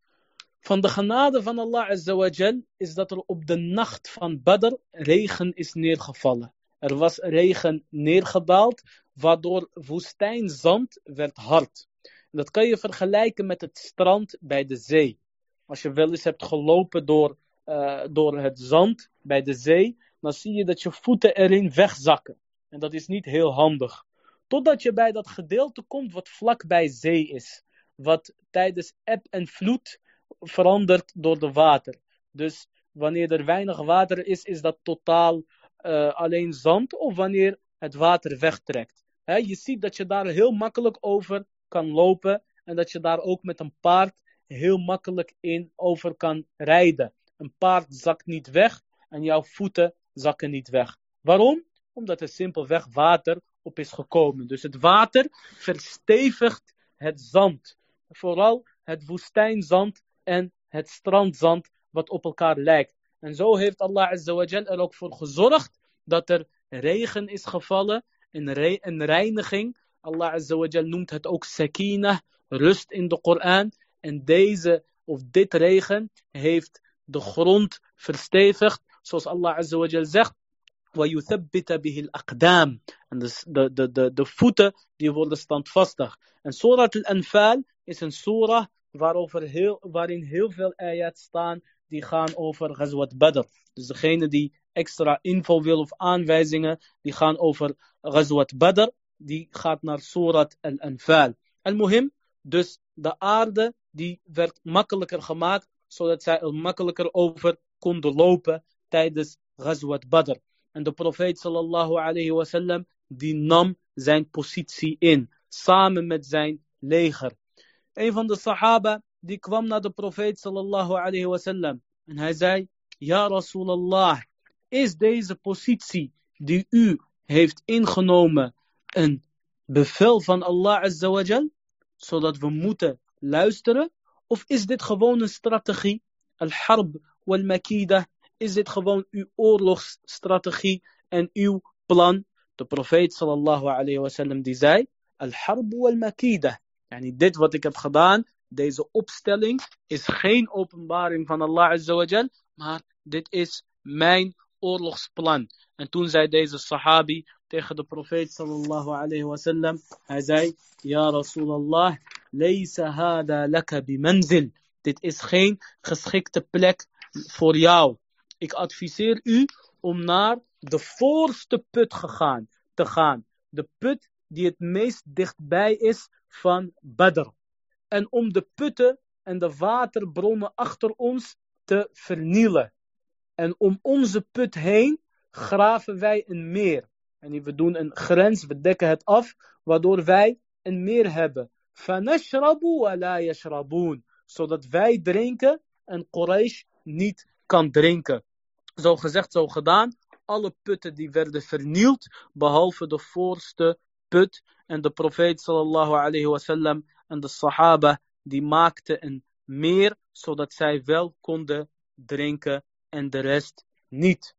Van de genade van Allah azawajal is dat er op de nacht van Badr regen is neergevallen. Er was regen neergedaald, waardoor woestijnzand werd hard. Dat kan je vergelijken met het strand bij de zee. Als je wel eens hebt gelopen door, uh, door het zand bij de zee, dan zie je dat je voeten erin wegzakken. En dat is niet heel handig. Totdat je bij dat gedeelte komt wat vlak bij zee is. Wat tijdens eb en vloed verandert door de water. Dus wanneer er weinig water is, is dat totaal uh, alleen zand. Of wanneer het water wegtrekt. Je ziet dat je daar heel makkelijk over kan lopen. En dat je daar ook met een paard heel makkelijk in over kan rijden. Een paard zakt niet weg en jouw voeten zakken niet weg. Waarom? Omdat er simpelweg water op is gekomen. Dus het water verstevigt het zand. Vooral het woestijnzand en het strandzand wat op elkaar lijkt. En zo heeft Allah Azawajal er ook voor gezorgd dat er regen is gevallen, een, een reiniging. Allah Azawajal noemt het ook sakina, rust in de Koran. En deze of dit regen heeft de grond verstevigd, zoals Allah Azawajal zegt. وَيُثَبِّتَ بِهِ الْأَقْدَامِ En de, de, de, de, de voeten die worden standvastig. En Surat al-Anfal is een surah waarover heel, waarin heel veel ayat staan die gaan over Ghazwat Badr. Dus degene die extra info wil of aanwijzingen, die gaan over Ghazwat Badr, die gaat naar Surat al-Anfal. Al-Muhim, dus de aarde die werd makkelijker gemaakt, zodat zij er makkelijker over konden lopen tijdens Ghazwat Badr. En de profeet sallallahu alayhi wasallam, die nam zijn positie in, samen met zijn leger. Een van de sahaba, die kwam naar de profeet sallallahu alayhi wasallam. En hij zei, ja Rasulallah, is deze positie die u heeft ingenomen een bevel van Allah azawajal, zodat we moeten luisteren? Of is dit gewoon een strategie, al-harb wal-makida, is dit gewoon uw oorlogsstrategie en uw plan? De profeet sallallahu alayhi wasallam die zei, al-harb wal-makida. Yani dit wat ik heb gedaan, deze opstelling, is geen openbaring van Allah azawajal, maar dit is mijn oorlogsplan. En toen zei deze sahabi tegen de profeet sallallahu alayhi hij zei, Ja Rasulallah, laysa hada laka bimanzil. Dit is geen geschikte plek voor jou. Ik adviseer u om naar de voorste put gegaan, te gaan. De put die het meest dichtbij is van Badr. En om de putten en de waterbronnen achter ons te vernielen. En om onze put heen graven wij een meer. En we doen een grens, we dekken het af, waardoor wij een meer hebben. فَنَشْرَبُوا وَلَا يَشْرَبُونَ Zodat wij drinken en Quraysh niet kan drinken. Zo gezegd, zo gedaan. Alle putten die werden vernield, behalve de voorste put. En de profeet sallallahu alayhi wasallam en de sahaba, die maakten een meer, zodat zij wel konden drinken en de rest niet.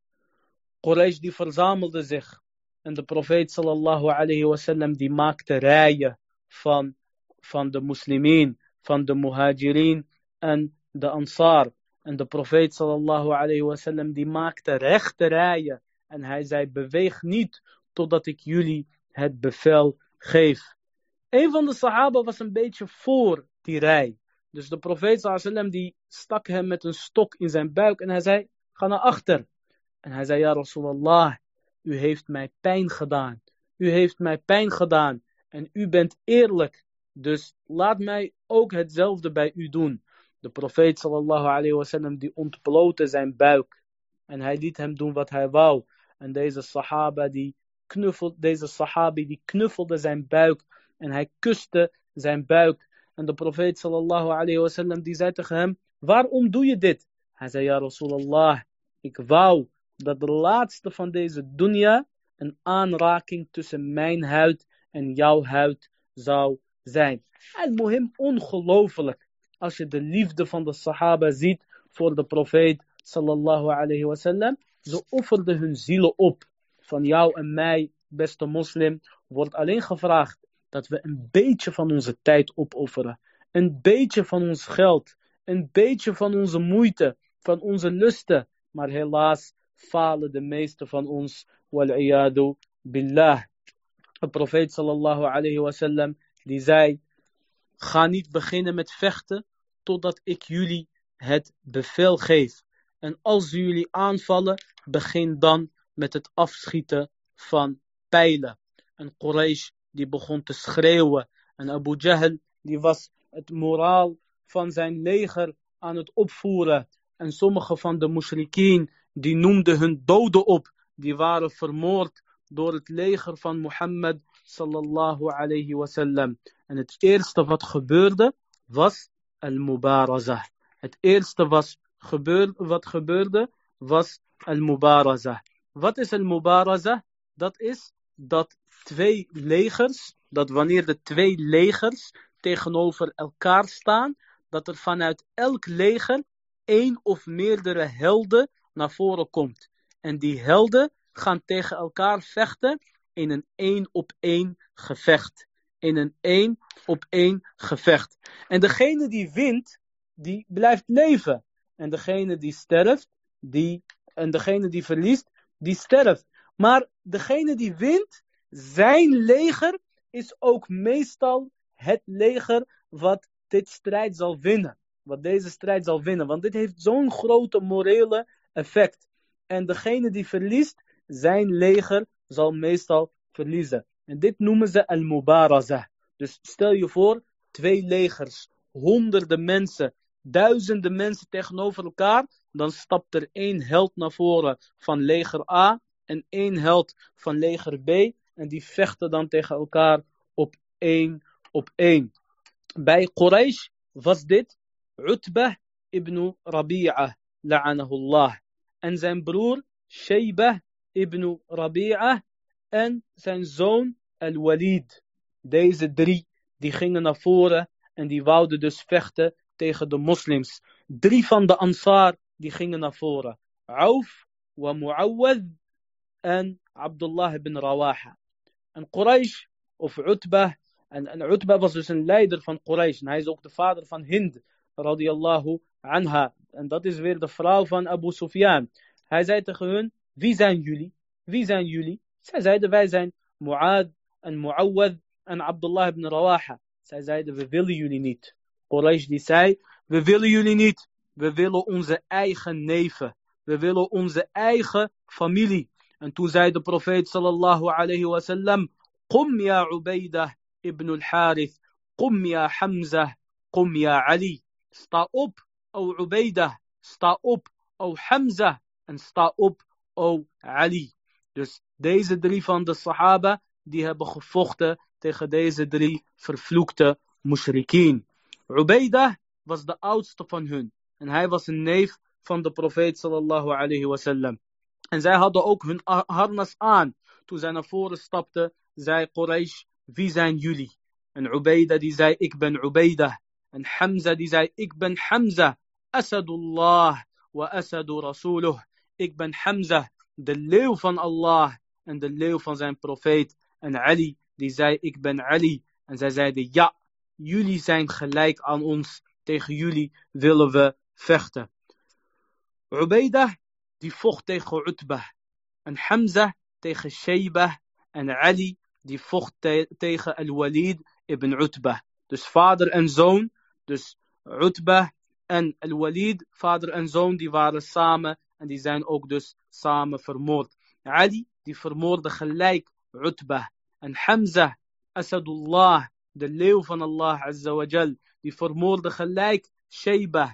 Quraysh die verzamelde zich. En de profeet sallallahu alayhi wasallam die maakte rijen van, van de moslimin, van de muhajirin en de ansar. En de profeet sallallahu alayhi wasallam die maakte rechte rijen. En hij zei, beweeg niet totdat ik jullie het bevel geef. Een van de sahaba was een beetje voor die rij. Dus de profeet sallam die stak hem met een stok in zijn buik en hij zei, ga naar achter. En hij zei, ja Rasulallah, u heeft mij pijn gedaan. U heeft mij pijn gedaan en u bent eerlijk. Dus laat mij ook hetzelfde bij u doen. De profeet sallallahu alayhi wasallam die ontplootte zijn buik. En hij liet hem doen wat hij wou. En deze sahaba die knuffelde, deze sahabi die knuffelde zijn buik. En hij kuste zijn buik. En de profeet sallallahu alayhi wasallam die zei tegen hem, waarom doe je dit? Hij zei, ja Rasulallah, ik wou dat de laatste van deze dunya een aanraking tussen mijn huid en jouw huid zou zijn. Al-Muhim, ongelooflijk. Als je de liefde van de Sahaba ziet voor de profeet sallallahu alayhi wasallam. Ze offerden hun zielen op. Van jou en mij, beste moslim, wordt alleen gevraagd dat we een beetje van onze tijd opofferen. Een beetje van ons geld. Een beetje van onze moeite. Van onze lusten. Maar helaas falen de meeste van ons. Wal'iyadu billah. De profeet sallallahu alayhi wasallam die zei. Ga niet beginnen met vechten totdat ik jullie het bevel geef. En als jullie aanvallen, begin dan met het afschieten van pijlen. En Quraysh die begon te schreeuwen. En Abu Jahl die was het moraal van zijn leger aan het opvoeren. En sommige van de mushrikeen die noemden hun doden op. Die waren vermoord door het leger van Mohammed sallallahu alayhi wasallam. En het eerste wat gebeurde was al-mubarazah. Het eerste was wat gebeurde was al-mubarazah. Wat is al-mubarazah? Dat is dat twee legers, dat wanneer de twee legers tegenover elkaar staan, dat er vanuit elk leger één of meerdere helden naar voren komt. En die helden gaan tegen elkaar vechten in een één op één gevecht. In een één op één gevecht. En degene die wint, die blijft leven. En degene die sterft, die, en degene die verliest, die sterft. Maar degene die wint, zijn leger is ook meestal het leger wat dit strijd zal winnen. Wat deze strijd zal winnen. Want dit heeft zo'n grote morele effect. En degene die verliest, zijn leger zal meestal verliezen. En dit noemen ze al-mubaraza. Dus stel je voor, twee legers, honderden mensen, duizenden mensen tegenover elkaar. Dan stapt er één held naar voren van leger A en één held van leger B. En die vechten dan tegen elkaar op één op één. Bij Quraysh was dit Utbah ibn Rabi'ah, la'anahullah. En zijn broer Shaybah ibn Rabi'ah en zijn zoon Al-Walid. Deze drie, die gingen naar voren en die wouden dus vechten tegen de moslims. Drie van de Ansar, die gingen naar voren. Auf wa Muawwad en Abdullah ibn Rawaha. En Quraysh, of Utbah, en, en was dus een leider van Quraysh. Hij is ook de vader van Hind, radiyallahu anha. En dat is weer de vrouw van Abu Sufyan. Hij zei tegen hun, wie zijn jullie? Wie zijn jullie? سازايدا فايزين معاد أن معوذ أن عبد الله بن رواحة. سازايدا فيفيل يونينيت قريش دي ساي. فيفيل يونينيت فيفيلو اونزا ايخن نيفه فيفيلو اونزا ايخه فاميلي. أن تو زايد بروفيت صلى الله عليه وسلم. قم يا عبيدة ابن الحارث. قم يا حمزة. قم يا علي. ستا اوب أو عبيدة. ستا اوب أو حمزة. ان ستا اوب أو علي. Dus deze drie van de Sahaba, die hebben gevochten tegen deze drie vervloekte mushrikeen. Ubaidah was de oudste van hun. En hij was een neef van de profeet sallallahu alayhi wasallam. En zij hadden ook hun harnas aan. Toen zij naar voren stapten, zei Quraysh, wie zijn jullie? En Ubaidah die zei, ik ben Ubaidah. En Hamza die zei, ik ben Hamza. Asadullah wa asadu rasuluh. Ik ben Hamza, de leeuw van Allah en de leeuw van zijn profeet. En Ali, die zei, ik ben Ali. En zij zeiden, ja, jullie zijn gelijk aan ons. Tegen jullie willen we vechten. Ubaidah, die vocht tegen Utbah. En Hamza tegen Shaybah. En Ali, die vocht te tegen Al-Walid ibn Utbah. Dus vader en zoon. Dus Utbah en Al-Walid, vader en zoon, die waren samen. En die zijn ook dus samen vermoord. Ali, die vermoorde gelijk Utbah. En Hamza, Asadullah, de leeuw van Allah Azza wa Jal, die vermoorde gelijk Shaybah.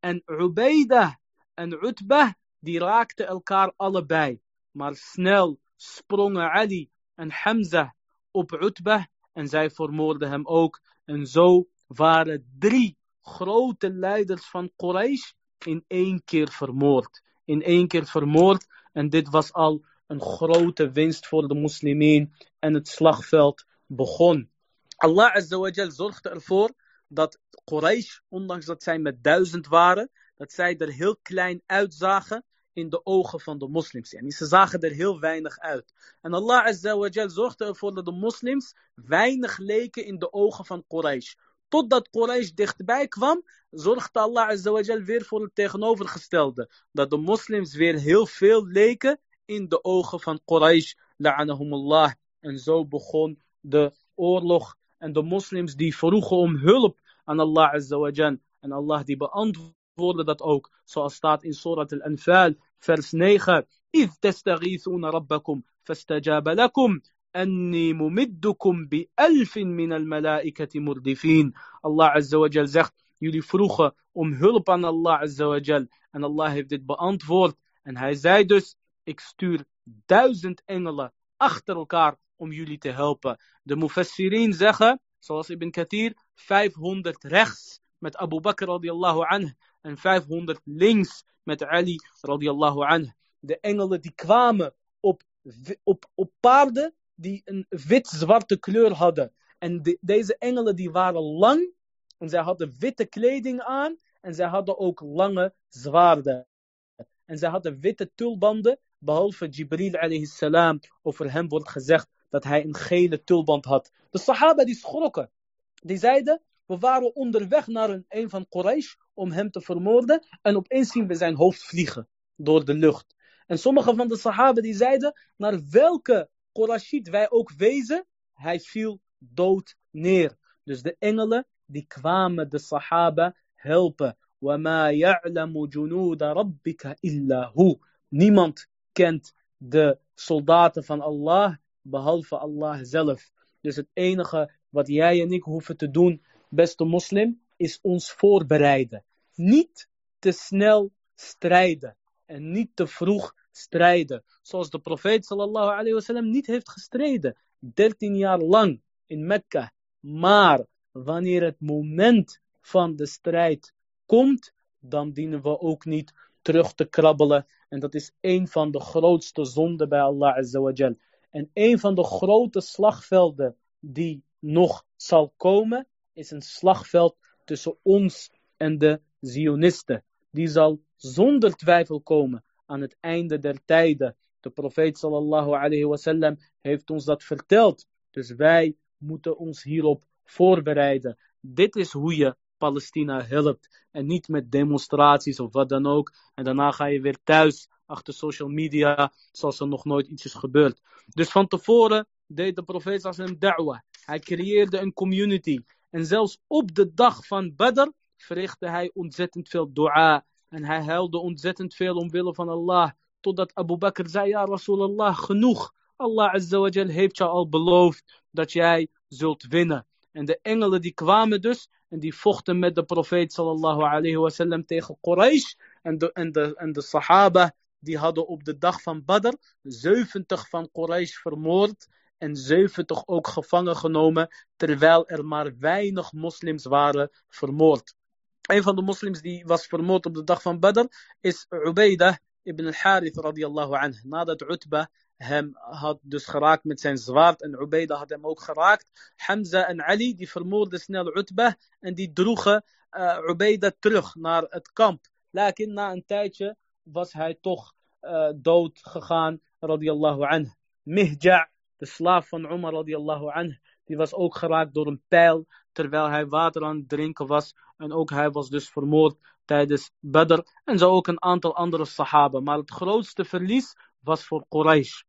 En Ubaidah en Utbah, die raakten elkaar allebei. Maar snel sprongen Ali en Hamza op Utbah en zij vermoorden hem ook. En zo waren drie grote leiders van Quraysh in één keer vermoord. In één keer vermoord. En dit was al een grote winst voor de moslimin. En het slagveld begon. Allah Azza zorgde ervoor dat Quraysh, ondanks dat zij met duizend waren, dat zij er heel klein uitzagen in de ogen van de moslims. En ze zagen er heel weinig uit. En Allah Azza zorgde ervoor dat de moslims weinig leken in de ogen van Quraysh. Totdat Quraysh dichtbij kwam, zorgde Allah Azza weer voor het tegenovergestelde. Dat de moslims weer heel veel leken in de ogen van Quraysh. La'anahumullah. En zo begon de oorlog. En de moslims die vroegen om hulp aan Allah Azza En Allah die beantwoordde dat ook. Zoals staat in Surat al-Anfal, vers 9. إذ تستغيثون ربكم فاستجاب لكم أني ممدكم بألف من الملائكة مردفين Allah Azza wa Jal zegt jullie vroegen om hulp aan Allah Azza wa Jal en Allah heeft dit beantwoord en hij zei dus ik stuur duizend engelen achter elkaar om jullie te helpen de mufassirin zeggen zoals Ibn Kathir 500 rechts met Abu Bakr radiallahu anh en 500 links met Ali radiallahu anh de engelen die kwamen op, op, op paarden die een wit-zwarte kleur hadden. En deze engelen die waren lang en zij hadden witte kleding aan En zij hadden ook lange zwaarden. En zij hadden witte tulbanden, behalve Jibril alayhi salam. Over hem wordt gezegd dat hij een gele tulband had. De Sahaba die schrokken. Die zeiden, we waren onderweg naar een, van Quraysh om hem te vermoorden. En opeens zien we zijn hoofd vliegen door de lucht. En sommige van de Sahaba die zeiden, naar welke Qurayshit wij ook wezen, hij viel dood neer. Dus de engelen die kwamen de Sahaba helpen. وَمَا يَعْلَمُ جُنُودَ رَبِّكَ إِلَّا هُ Niemand kent de soldaten van Allah behalve Allah zelf. Dus het enige wat jij en ik hoeven te doen, beste moslim, is ons voorbereiden. Niet te snel strijden en niet te vroeg strijden. Zoals de profeet sallallahu alayhi wasallam niet heeft gestreden. 13 jaar lang in Mekka. Maar wanneer het moment van de strijd komt, dan dienen we ook niet terug te krabbelen. En dat is een van de grootste zonden bij Allah Azawajal. En een van de grote slagvelden die nog zal komen, is een slagveld tussen ons en de Zionisten. Die zal zonder twijfel komen aan het einde der tijden. De profeet sallallahu alayhi wasallam heeft ons dat verteld. Dus wij moeten ons hierop voorbereiden. Dit is hoe je Palestina helpt. En niet met demonstraties of wat dan ook. En daarna ga je weer thuis achter social media, zoals er nog nooit iets is gebeurd. Dus van tevoren deed de profeet als een da'wah. Hij creëerde een community. En zelfs op de dag van Badr verrichtte hij ontzettend veel dua. En hij huilde ontzettend veel omwille van Allah. Totdat Abu Bakr zei, ja Rasulallah, genoeg. Allah Azza heeft jou al beloofd dat jij zult winnen. En de engelen die kwamen dus en die vochten met de profeet sallallahu alayhi wasallam tegen Quraysh. En de, en, de, en de sahaba die hadden op de dag van Badr 70 van Quraysh vermoord en 70 ook gevangen genomen, terwijl er maar weinig moslims waren vermoord. Een van de moslims die was vermoord op de dag van Badr is Ubaidah ibn al-Harith radiyallahu anhu. Nadat Utbah hem had dus geraakt met zijn zwaard en Ubaidah had hem ook geraakt. Hamza en Ali die vermoorden snel Utbah en die droegen uh, Ubaidah terug naar het kamp. Lakin na een tijdje was hij toch uh, dood gegaan radiyallahu anhu. Mihja' de slaaf van Umar radiallahu anh, die was ook geraakt door een pijl terwijl hij water aan het drinken was. En ook hij was dus vermoord tijdens Badr. En zo ook een aantal andere sahaba. Maar het grootste verlies was voor Quraysh.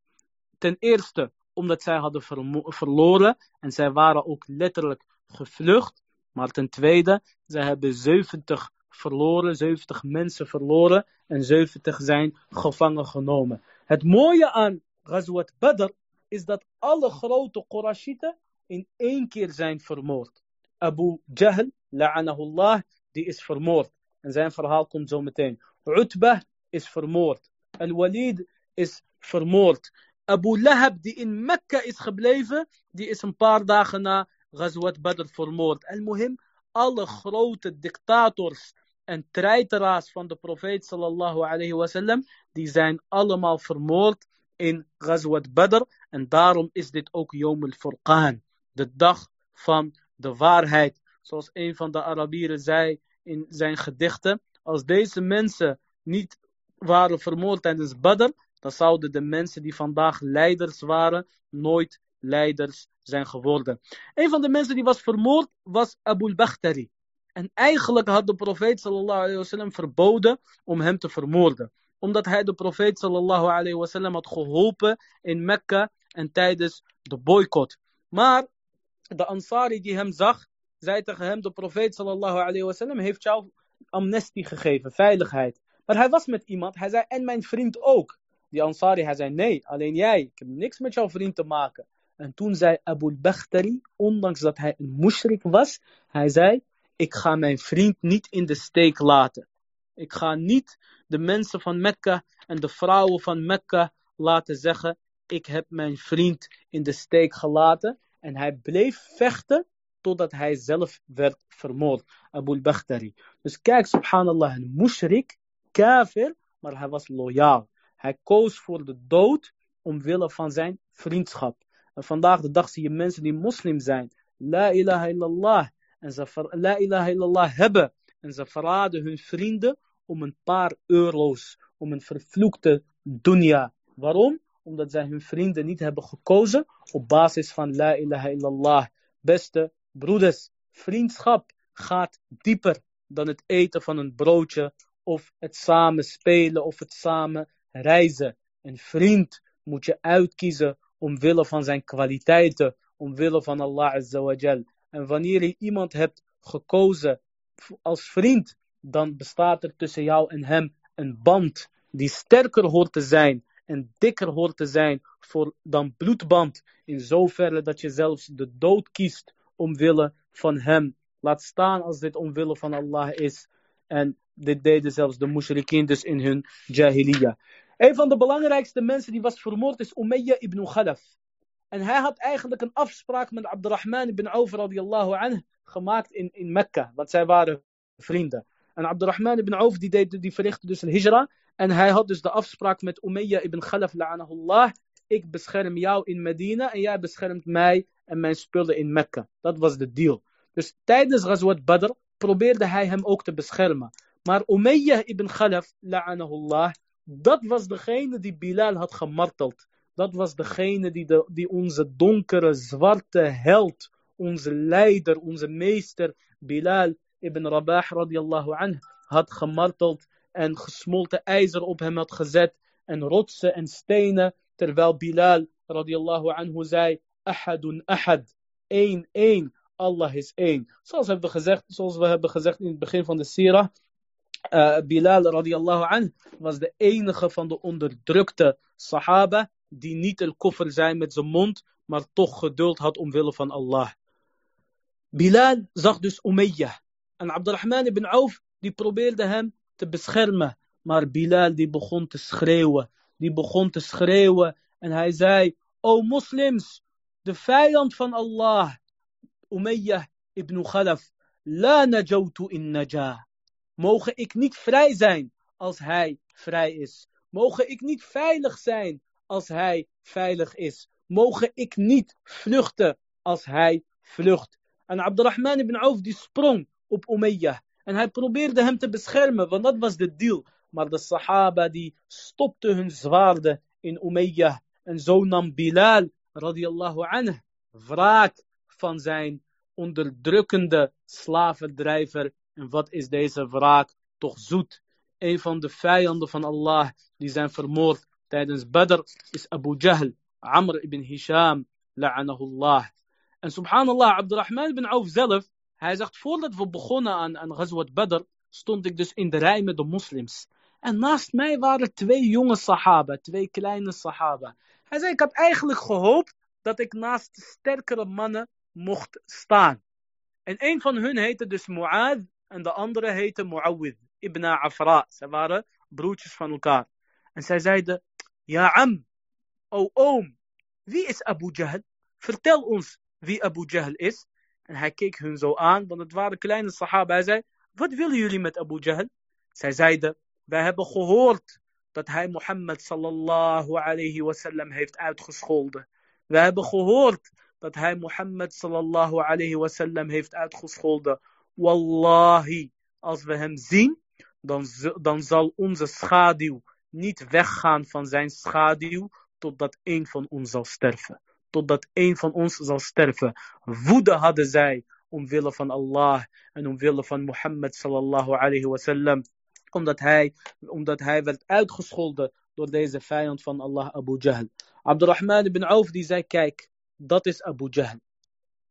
Ten eerste omdat zij hadden verloren en zij waren ook letterlijk gevlucht. Maar ten tweede, zij hebben 70 verloren, 70 mensen verloren en 70 zijn gevangen genomen. Het mooie aan Ghazwat Badr is dat alle grote Qurashieten in één keer zijn vermoord. Abu Jahl, la'anahullah, die is vermoord. En zijn verhaal komt zo meteen. Utbah is vermoord. Al-Walid is vermoord. Abu Lahab, die in Mekka is gebleven, die is een paar dagen na Ghazwat Badr vermoord. Al-Muhim, alle grote dictators en treiteraars van de profeet sallallahu alayhi wasallam, die zijn allemaal vermoord in Ghazwat Badr. En daarom is dit ook Yom al-Furqan. De dag van de waarheid. Zoals een van de Arabieren zei in zijn gedichten. Als deze mensen niet waren vermoord tijdens Badr. Dan zouden de mensen die vandaag leiders waren. Nooit leiders zijn geworden. Een van de mensen die was vermoord was Abu al-Bakhtari. En eigenlijk had de profeet sallallahu alayhi verboden om hem te vermoorden omdat hij de profeet sallallahu alayhi had geholpen in Mekka en tijdens de boycott. Maar de Ansari die hem zag, zei tegen hem, de profeet sallallahu alayhi wasallam heeft jou amnestie gegeven, veiligheid. Maar hij was met iemand, hij zei, en mijn vriend ook. Die Ansari, hij zei, nee, alleen jij, ik heb niks met jouw vriend te maken. En toen zei Abu Bakhtari, ondanks dat hij een mushrik was, hij zei, ik ga mijn vriend niet in de steek laten. Ik ga niet de mensen van Mekka en de vrouwen van Mekka laten zeggen: Ik heb mijn vriend in de steek gelaten. En hij bleef vechten totdat hij zelf werd vermoord. Abu Bakhtari. Dus kijk, subhanallah, een mushrik, kafir, maar hij was loyaal. Hij koos voor de dood omwille van zijn vriendschap. En vandaag de dag zie je mensen die moslim zijn. La ilaha illallah. En ze la ilaha illallah hebben En ze verraden hun vrienden om een paar euro's, om een vervloekte dunya. Waarom? Omdat zij hun vrienden niet hebben gekozen op basis van la ilaha illallah. Beste broeders, vriendschap gaat dieper dan het eten van een broodje of het samen spelen of het samen reizen. Een vriend moet je uitkiezen omwille van zijn kwaliteiten, omwille van Allah Azza En wanneer je iemand hebt gekozen als vriend, dan bestaat er tussen jou en hem een band die sterker hoort te zijn en dikker hoort te zijn voor, dan bloedband. In zoverre dat je zelfs de dood kiest omwille van hem. Laat staan als dit omwille van Allah is. En dit deden zelfs de mushrikeen dus in hun jahiliya. Een van de belangrijkste mensen die was vermoord is Umayyah ibn Khalaf. En hij had eigenlijk een afspraak met Abdurrahman ibn Auf radiyallahu anhu gemaakt in, in Mekka. Want zij waren vrienden. En Abdurrahman ibn Auf die, deed, die verrichtte dus een hijra. En hij had dus de afspraak met Umayyah ibn Khalaf la'anahullah. Ik bescherm jou in Medina en jij beschermt mij en mijn spullen in Mekka. Dat was de deal. Dus tijdens Ghazwat Badr probeerde hij hem ook te beschermen. Maar Umayyah ibn Khalaf la'anahullah, dat was degene die Bilal had gemarteld. Dat was degene die, die onze donkere, zwarte held, onze leider, onze meester Bilal ibn Rabah radiallahu anh had gemarteld en gesmolten ijzer op hem had gezet en rotsen en stenen, terwijl Bilal radiallahu anhu zei, ahadun ahad, één, één, Allah is één. Zoals, hebben we gezegd, zoals we hebben gezegd in het begin van de sirah, uh, Bilal radiallahu anh was de enige van de onderdrukte sahaba die niet el koffer zei met zijn mond, maar toch geduld had omwille van Allah. Bilal zag dus Umayyah. En Abdurrahman ibn Auf die probeerde hem te beschermen. Maar Bilal die begon te schreeuwen. Die begon te schreeuwen. En hij zei, O moslims, de vijand van Allah, Umayyah ibn Khalaf, la najawtu in najah. Mogen ik niet vrij zijn als hij vrij is. Mogen ik niet veilig zijn als hij veilig is. Mogen ik niet vluchten als hij vlucht. En Abdurrahman ibn Auf die sprong op Umayyah. En hij probeerde hem te beschermen, want dat was de deal. Maar de Sahaba die stopten hun zwaarden in Umayyah. En zo nam Bilal radiallahu anhu wraak van zijn onderdrukkende slavendrijver. En wat is deze wraak toch zoet? Een van de vijanden van Allah die zijn vermoord tijdens Badr is Abu Jahl, Amr ibn Hisham, la'anahullah. En subhanallah, Abdurrahman ibn Auf zelf, hij zegt, voordat we begonnen aan, aan Ghazwat Badr, stond ik dus in de rij met de moslims. En naast mij waren twee jonge sahaba, twee kleine sahaba. Hij zei, ik had eigenlijk gehoopt dat ik naast sterkere mannen mocht staan. En een van hun heette dus Mu'ad en de andere heette Mu'awid ibn Afra. Ze waren broertjes van elkaar. En zij zeiden, ja am, o oom, wie is Abu Jahl? Vertel ons wie Abu Jahl is. En hij keek hun zo aan, want het waren kleine sahaba. Hij zei, wat willen jullie met Abu Jahl? Zij zeiden, wij hebben gehoord dat hij Mohammed sallallahu alayhi wasallam heeft uitgescholden. We hebben gehoord dat hij Mohammed sallallahu alayhi wasallam heeft uitgescholden. Wallahi, als we hem zien, dan, dan zal onze schaduw niet weggaan van zijn schaduw totdat een van ons zal sterven. Totdat een van ons zal sterven. Woede hadden zij omwille van Allah en omwille van Mohammed sallallahu alayhi wasallam. Omdat hij, omdat hij werd uitgescholden door deze vijand van Allah, Abu Jahl. Abdurrahman ibn Auf die zei, kijk, dat is Abu Jahl.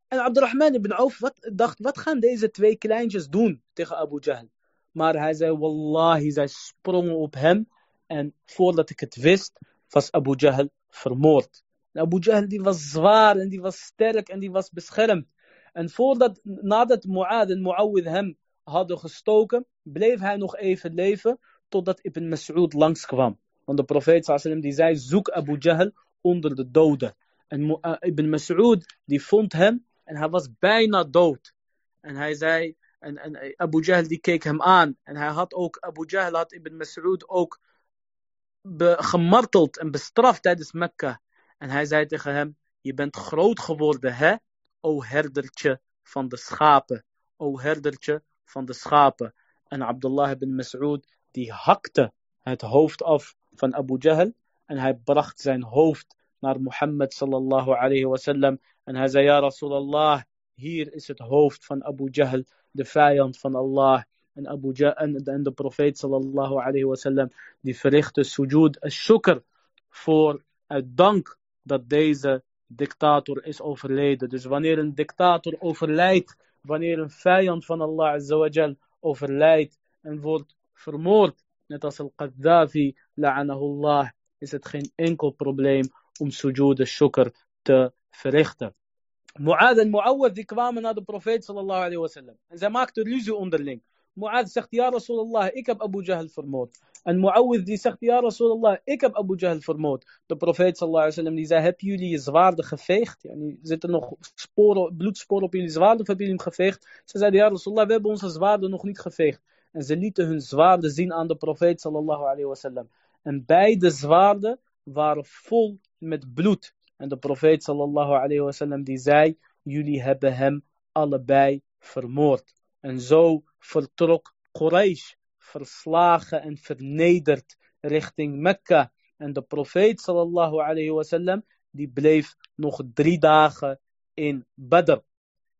En Abdurrahman ibn Auf wat, dacht, wat gaan deze twee kleintjes doen tegen Abu Jahl? Maar hij zei, wallahi, zij sprongen op hem. En voordat ik het wist, was Abu Jahl vermoord. Abu Jahl die was zwaar en die was sterk en die was beschermd. En voordat, nadat Mu'ad en Mu'awid hem hadden gestoken, bleef hij nog even leven totdat Ibn Mas'ud langskwam. Want de profeet sallam die zei, zoek Abu Jahl onder de doden. En uh, Ibn Mas'ud die vond hem en hij was bijna dood. En hij zei, en, en Abu Jahl die keek hem aan. En hij had ook, Abu Jahl had Ibn Mas'ud ook gemarteld en bestraft tijdens Mekka. En hij zei tegen hem, je bent groot geworden, hè? O herdertje van de schapen. O herdertje van de schapen. En Abdullah ibn Mas'ud die hakte het hoofd af van Abu Jahl. En hij bracht zijn hoofd naar Mohammed sallallahu alayhi wasallam. En hij zei, ja Rasulallah, hier is het hoofd van Abu Jahl, de vijand van Allah. En, Abu Jahl, en, de profeet sallallahu alayhi wasallam, die verrichtte sujud al-shukr voor uit dank dat deze dictator is overleden. Dus wanneer een dictator overlijdt, wanneer een vijand van Allah azawajal overlijdt en wordt vermoord, net als al-Qaddafi, la'anahullah, is het geen enkel probleem om sujud al-shukr te verrichten. Mu'ad en Mu'awwad die kwamen naar de profeet sallallahu alayhi wasallam. En zij maakten ruzie onderling. Mu'ad zegt, ja Rasulallah, ik heb Abu Jahl vermoord. En Mu'awwid die zegt, ja Rasulallah, ik heb Abu Jahl vermoord. De profeet sallallahu alayhi wasallam die zei, hebben jullie je zwaarden geveegd? Ja, zitten nog sporen, bloedsporen op jullie zwaarden of hebben jullie hem geveegd? Ze zeiden, ja Rasulallah, we hebben onze zwaarden nog niet geveegd. En ze lieten hun zwaarden zien aan de profeet sallallahu alayhi wasallam. En beide zwaarden waren vol met bloed. En de profeet sallallahu alayhi wasallam die zei, jullie hebben hem allebei vermoord. En zo vertrok Quraysh verslagen en vernederd richting Mekka. En de profeet sallallahu alayhi wasallam die bleef nog drie dagen in Badr.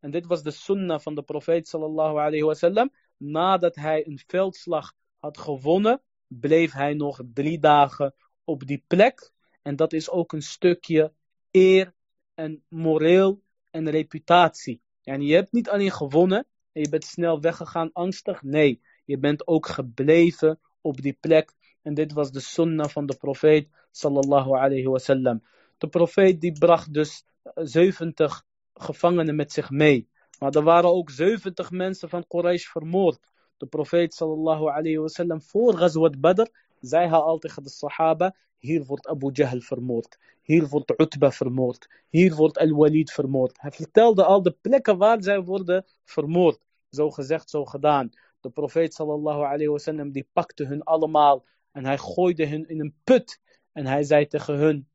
En dit was de sunnah van de profeet sallallahu alayhi wasallam. Nadat hij een veldslag had gewonnen, bleef hij nog drie dagen op die plek. En dat is ook een stukje eer en moreel en reputatie. En je hebt niet alleen gewonnen en je bent snel weggegaan angstig. Nee, je bent ook gebleven op die plek. En dit was de sunnah van de profeet sallallahu alayhi wasallam. De profeet die bracht dus 70 eh, gevangenen met zich mee. Maar er waren ook 70 mensen van Quraysh vermoord. De profeet sallallahu alayhi wasallam voor Ghazwat Badr hij al tegen de sahaba, hier wordt Abu Jahl vermoord. Hier wordt Utba vermoord. Hier wordt Al-Walid vermoord. Hij vertelde al de plekken waar zij worden vermoord. Zo gezegd, zo gedaan. De profeet sallallahu alayhi wasallam die pakte hun allemaal en hij gooide hun in een put. En hij zei tegen hun,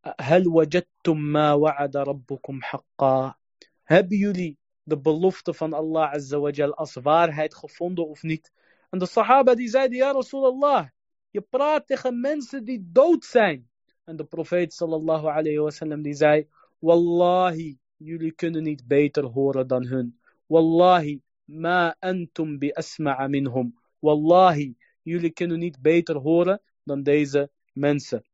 Hal wajadtum ma wa'ada rabbukum haqqa. Hebben jullie de belofte van Allah azza wa als waarheid gevonden of niet? En de sahaba die zeiden, ja Rasulallah, je praat tegen mensen die dood zijn. En de profeet sallallahu alayhi wasallam die zei, Wallahi, jullie kunnen niet beter horen dan hun. Wallahi, ma antum bi asma'a minhum. Wallahi, jullie kunnen niet beter horen dan deze mensen.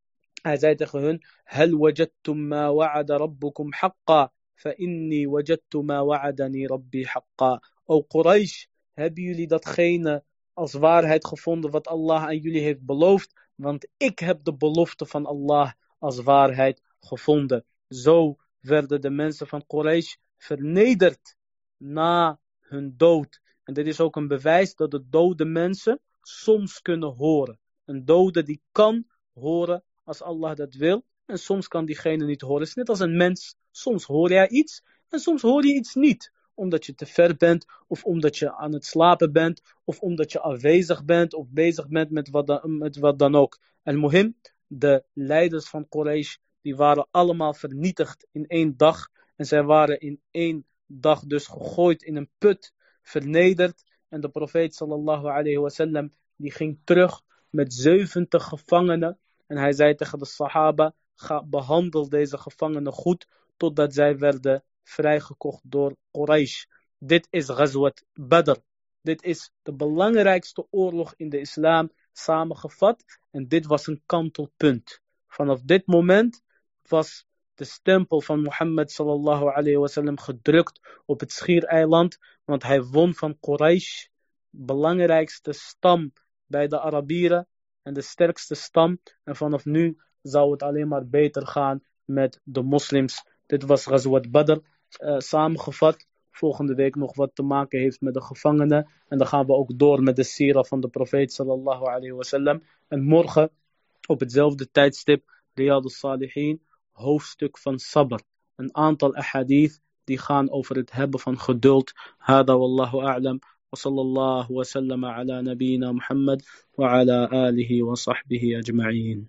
Hij zei tegen hun, Hal wajadtum ma wa'ada rabbukum haqqa, fa inni wajadtu ma wa'adani rabbi haqqa. O Quraysh, hebben jullie datgene als waarheid gevonden wat Allah aan jullie heeft beloofd? Want ik heb de belofte van Allah als waarheid gevonden. Zo werden de mensen van Quraysh vernederd na hun dood. En dit is ook een bewijs dat de dode mensen soms kunnen horen. Een dode die kan horen als Allah dat wil. En soms kan diegene niet horen. Het is net als een mens. Soms hoor jij iets en soms hoor je iets niet. Omdat je te ver bent, of omdat je aan het slapen bent, of omdat je afwezig bent, of bezig bent met wat dan, met wat dan ook. En mohim, de leiders van Quraysh, die waren allemaal vernietigd in één dag. En zij waren in één dag dus gegooid in een put, vernederd. En de profeet sallallahu alayhi wasallam, die ging terug met 70 gevangenen. En hij zei tegen de sahaba, ga, behandel deze gevangenen goed, totdat zij werden vrijgekocht door Quraysh. Dit is Ghazwat Badr. Dit is de belangrijkste oorlog in de islam samengevat. En dit was een kantelpunt. Vanaf dit moment was de stempel van Mohammed sallallahu alayhi wasallam gedrukt op het schiereiland. Want hij won van Quraysh, belangrijkste stam bij de Arabieren en de sterkste stam. En vanaf nu zou het alleen maar beter gaan met de moslims. Dit was Ghazwat Badr, uh, samengevat. Volgende week nog wat te maken heeft met de gevangenen. En dan gaan we ook door met de sira van de profeet sallallahu alayhi wasallam. En morgen op hetzelfde tijdstip, Riyad al-Salihin, hoofdstuk van sabr. Een aantal ahadith die gaan over het hebben van geduld. Hada wallahu a'lam. وصلى الله وسلم على نبينا محمد وعلى آله وصحبه أجمعين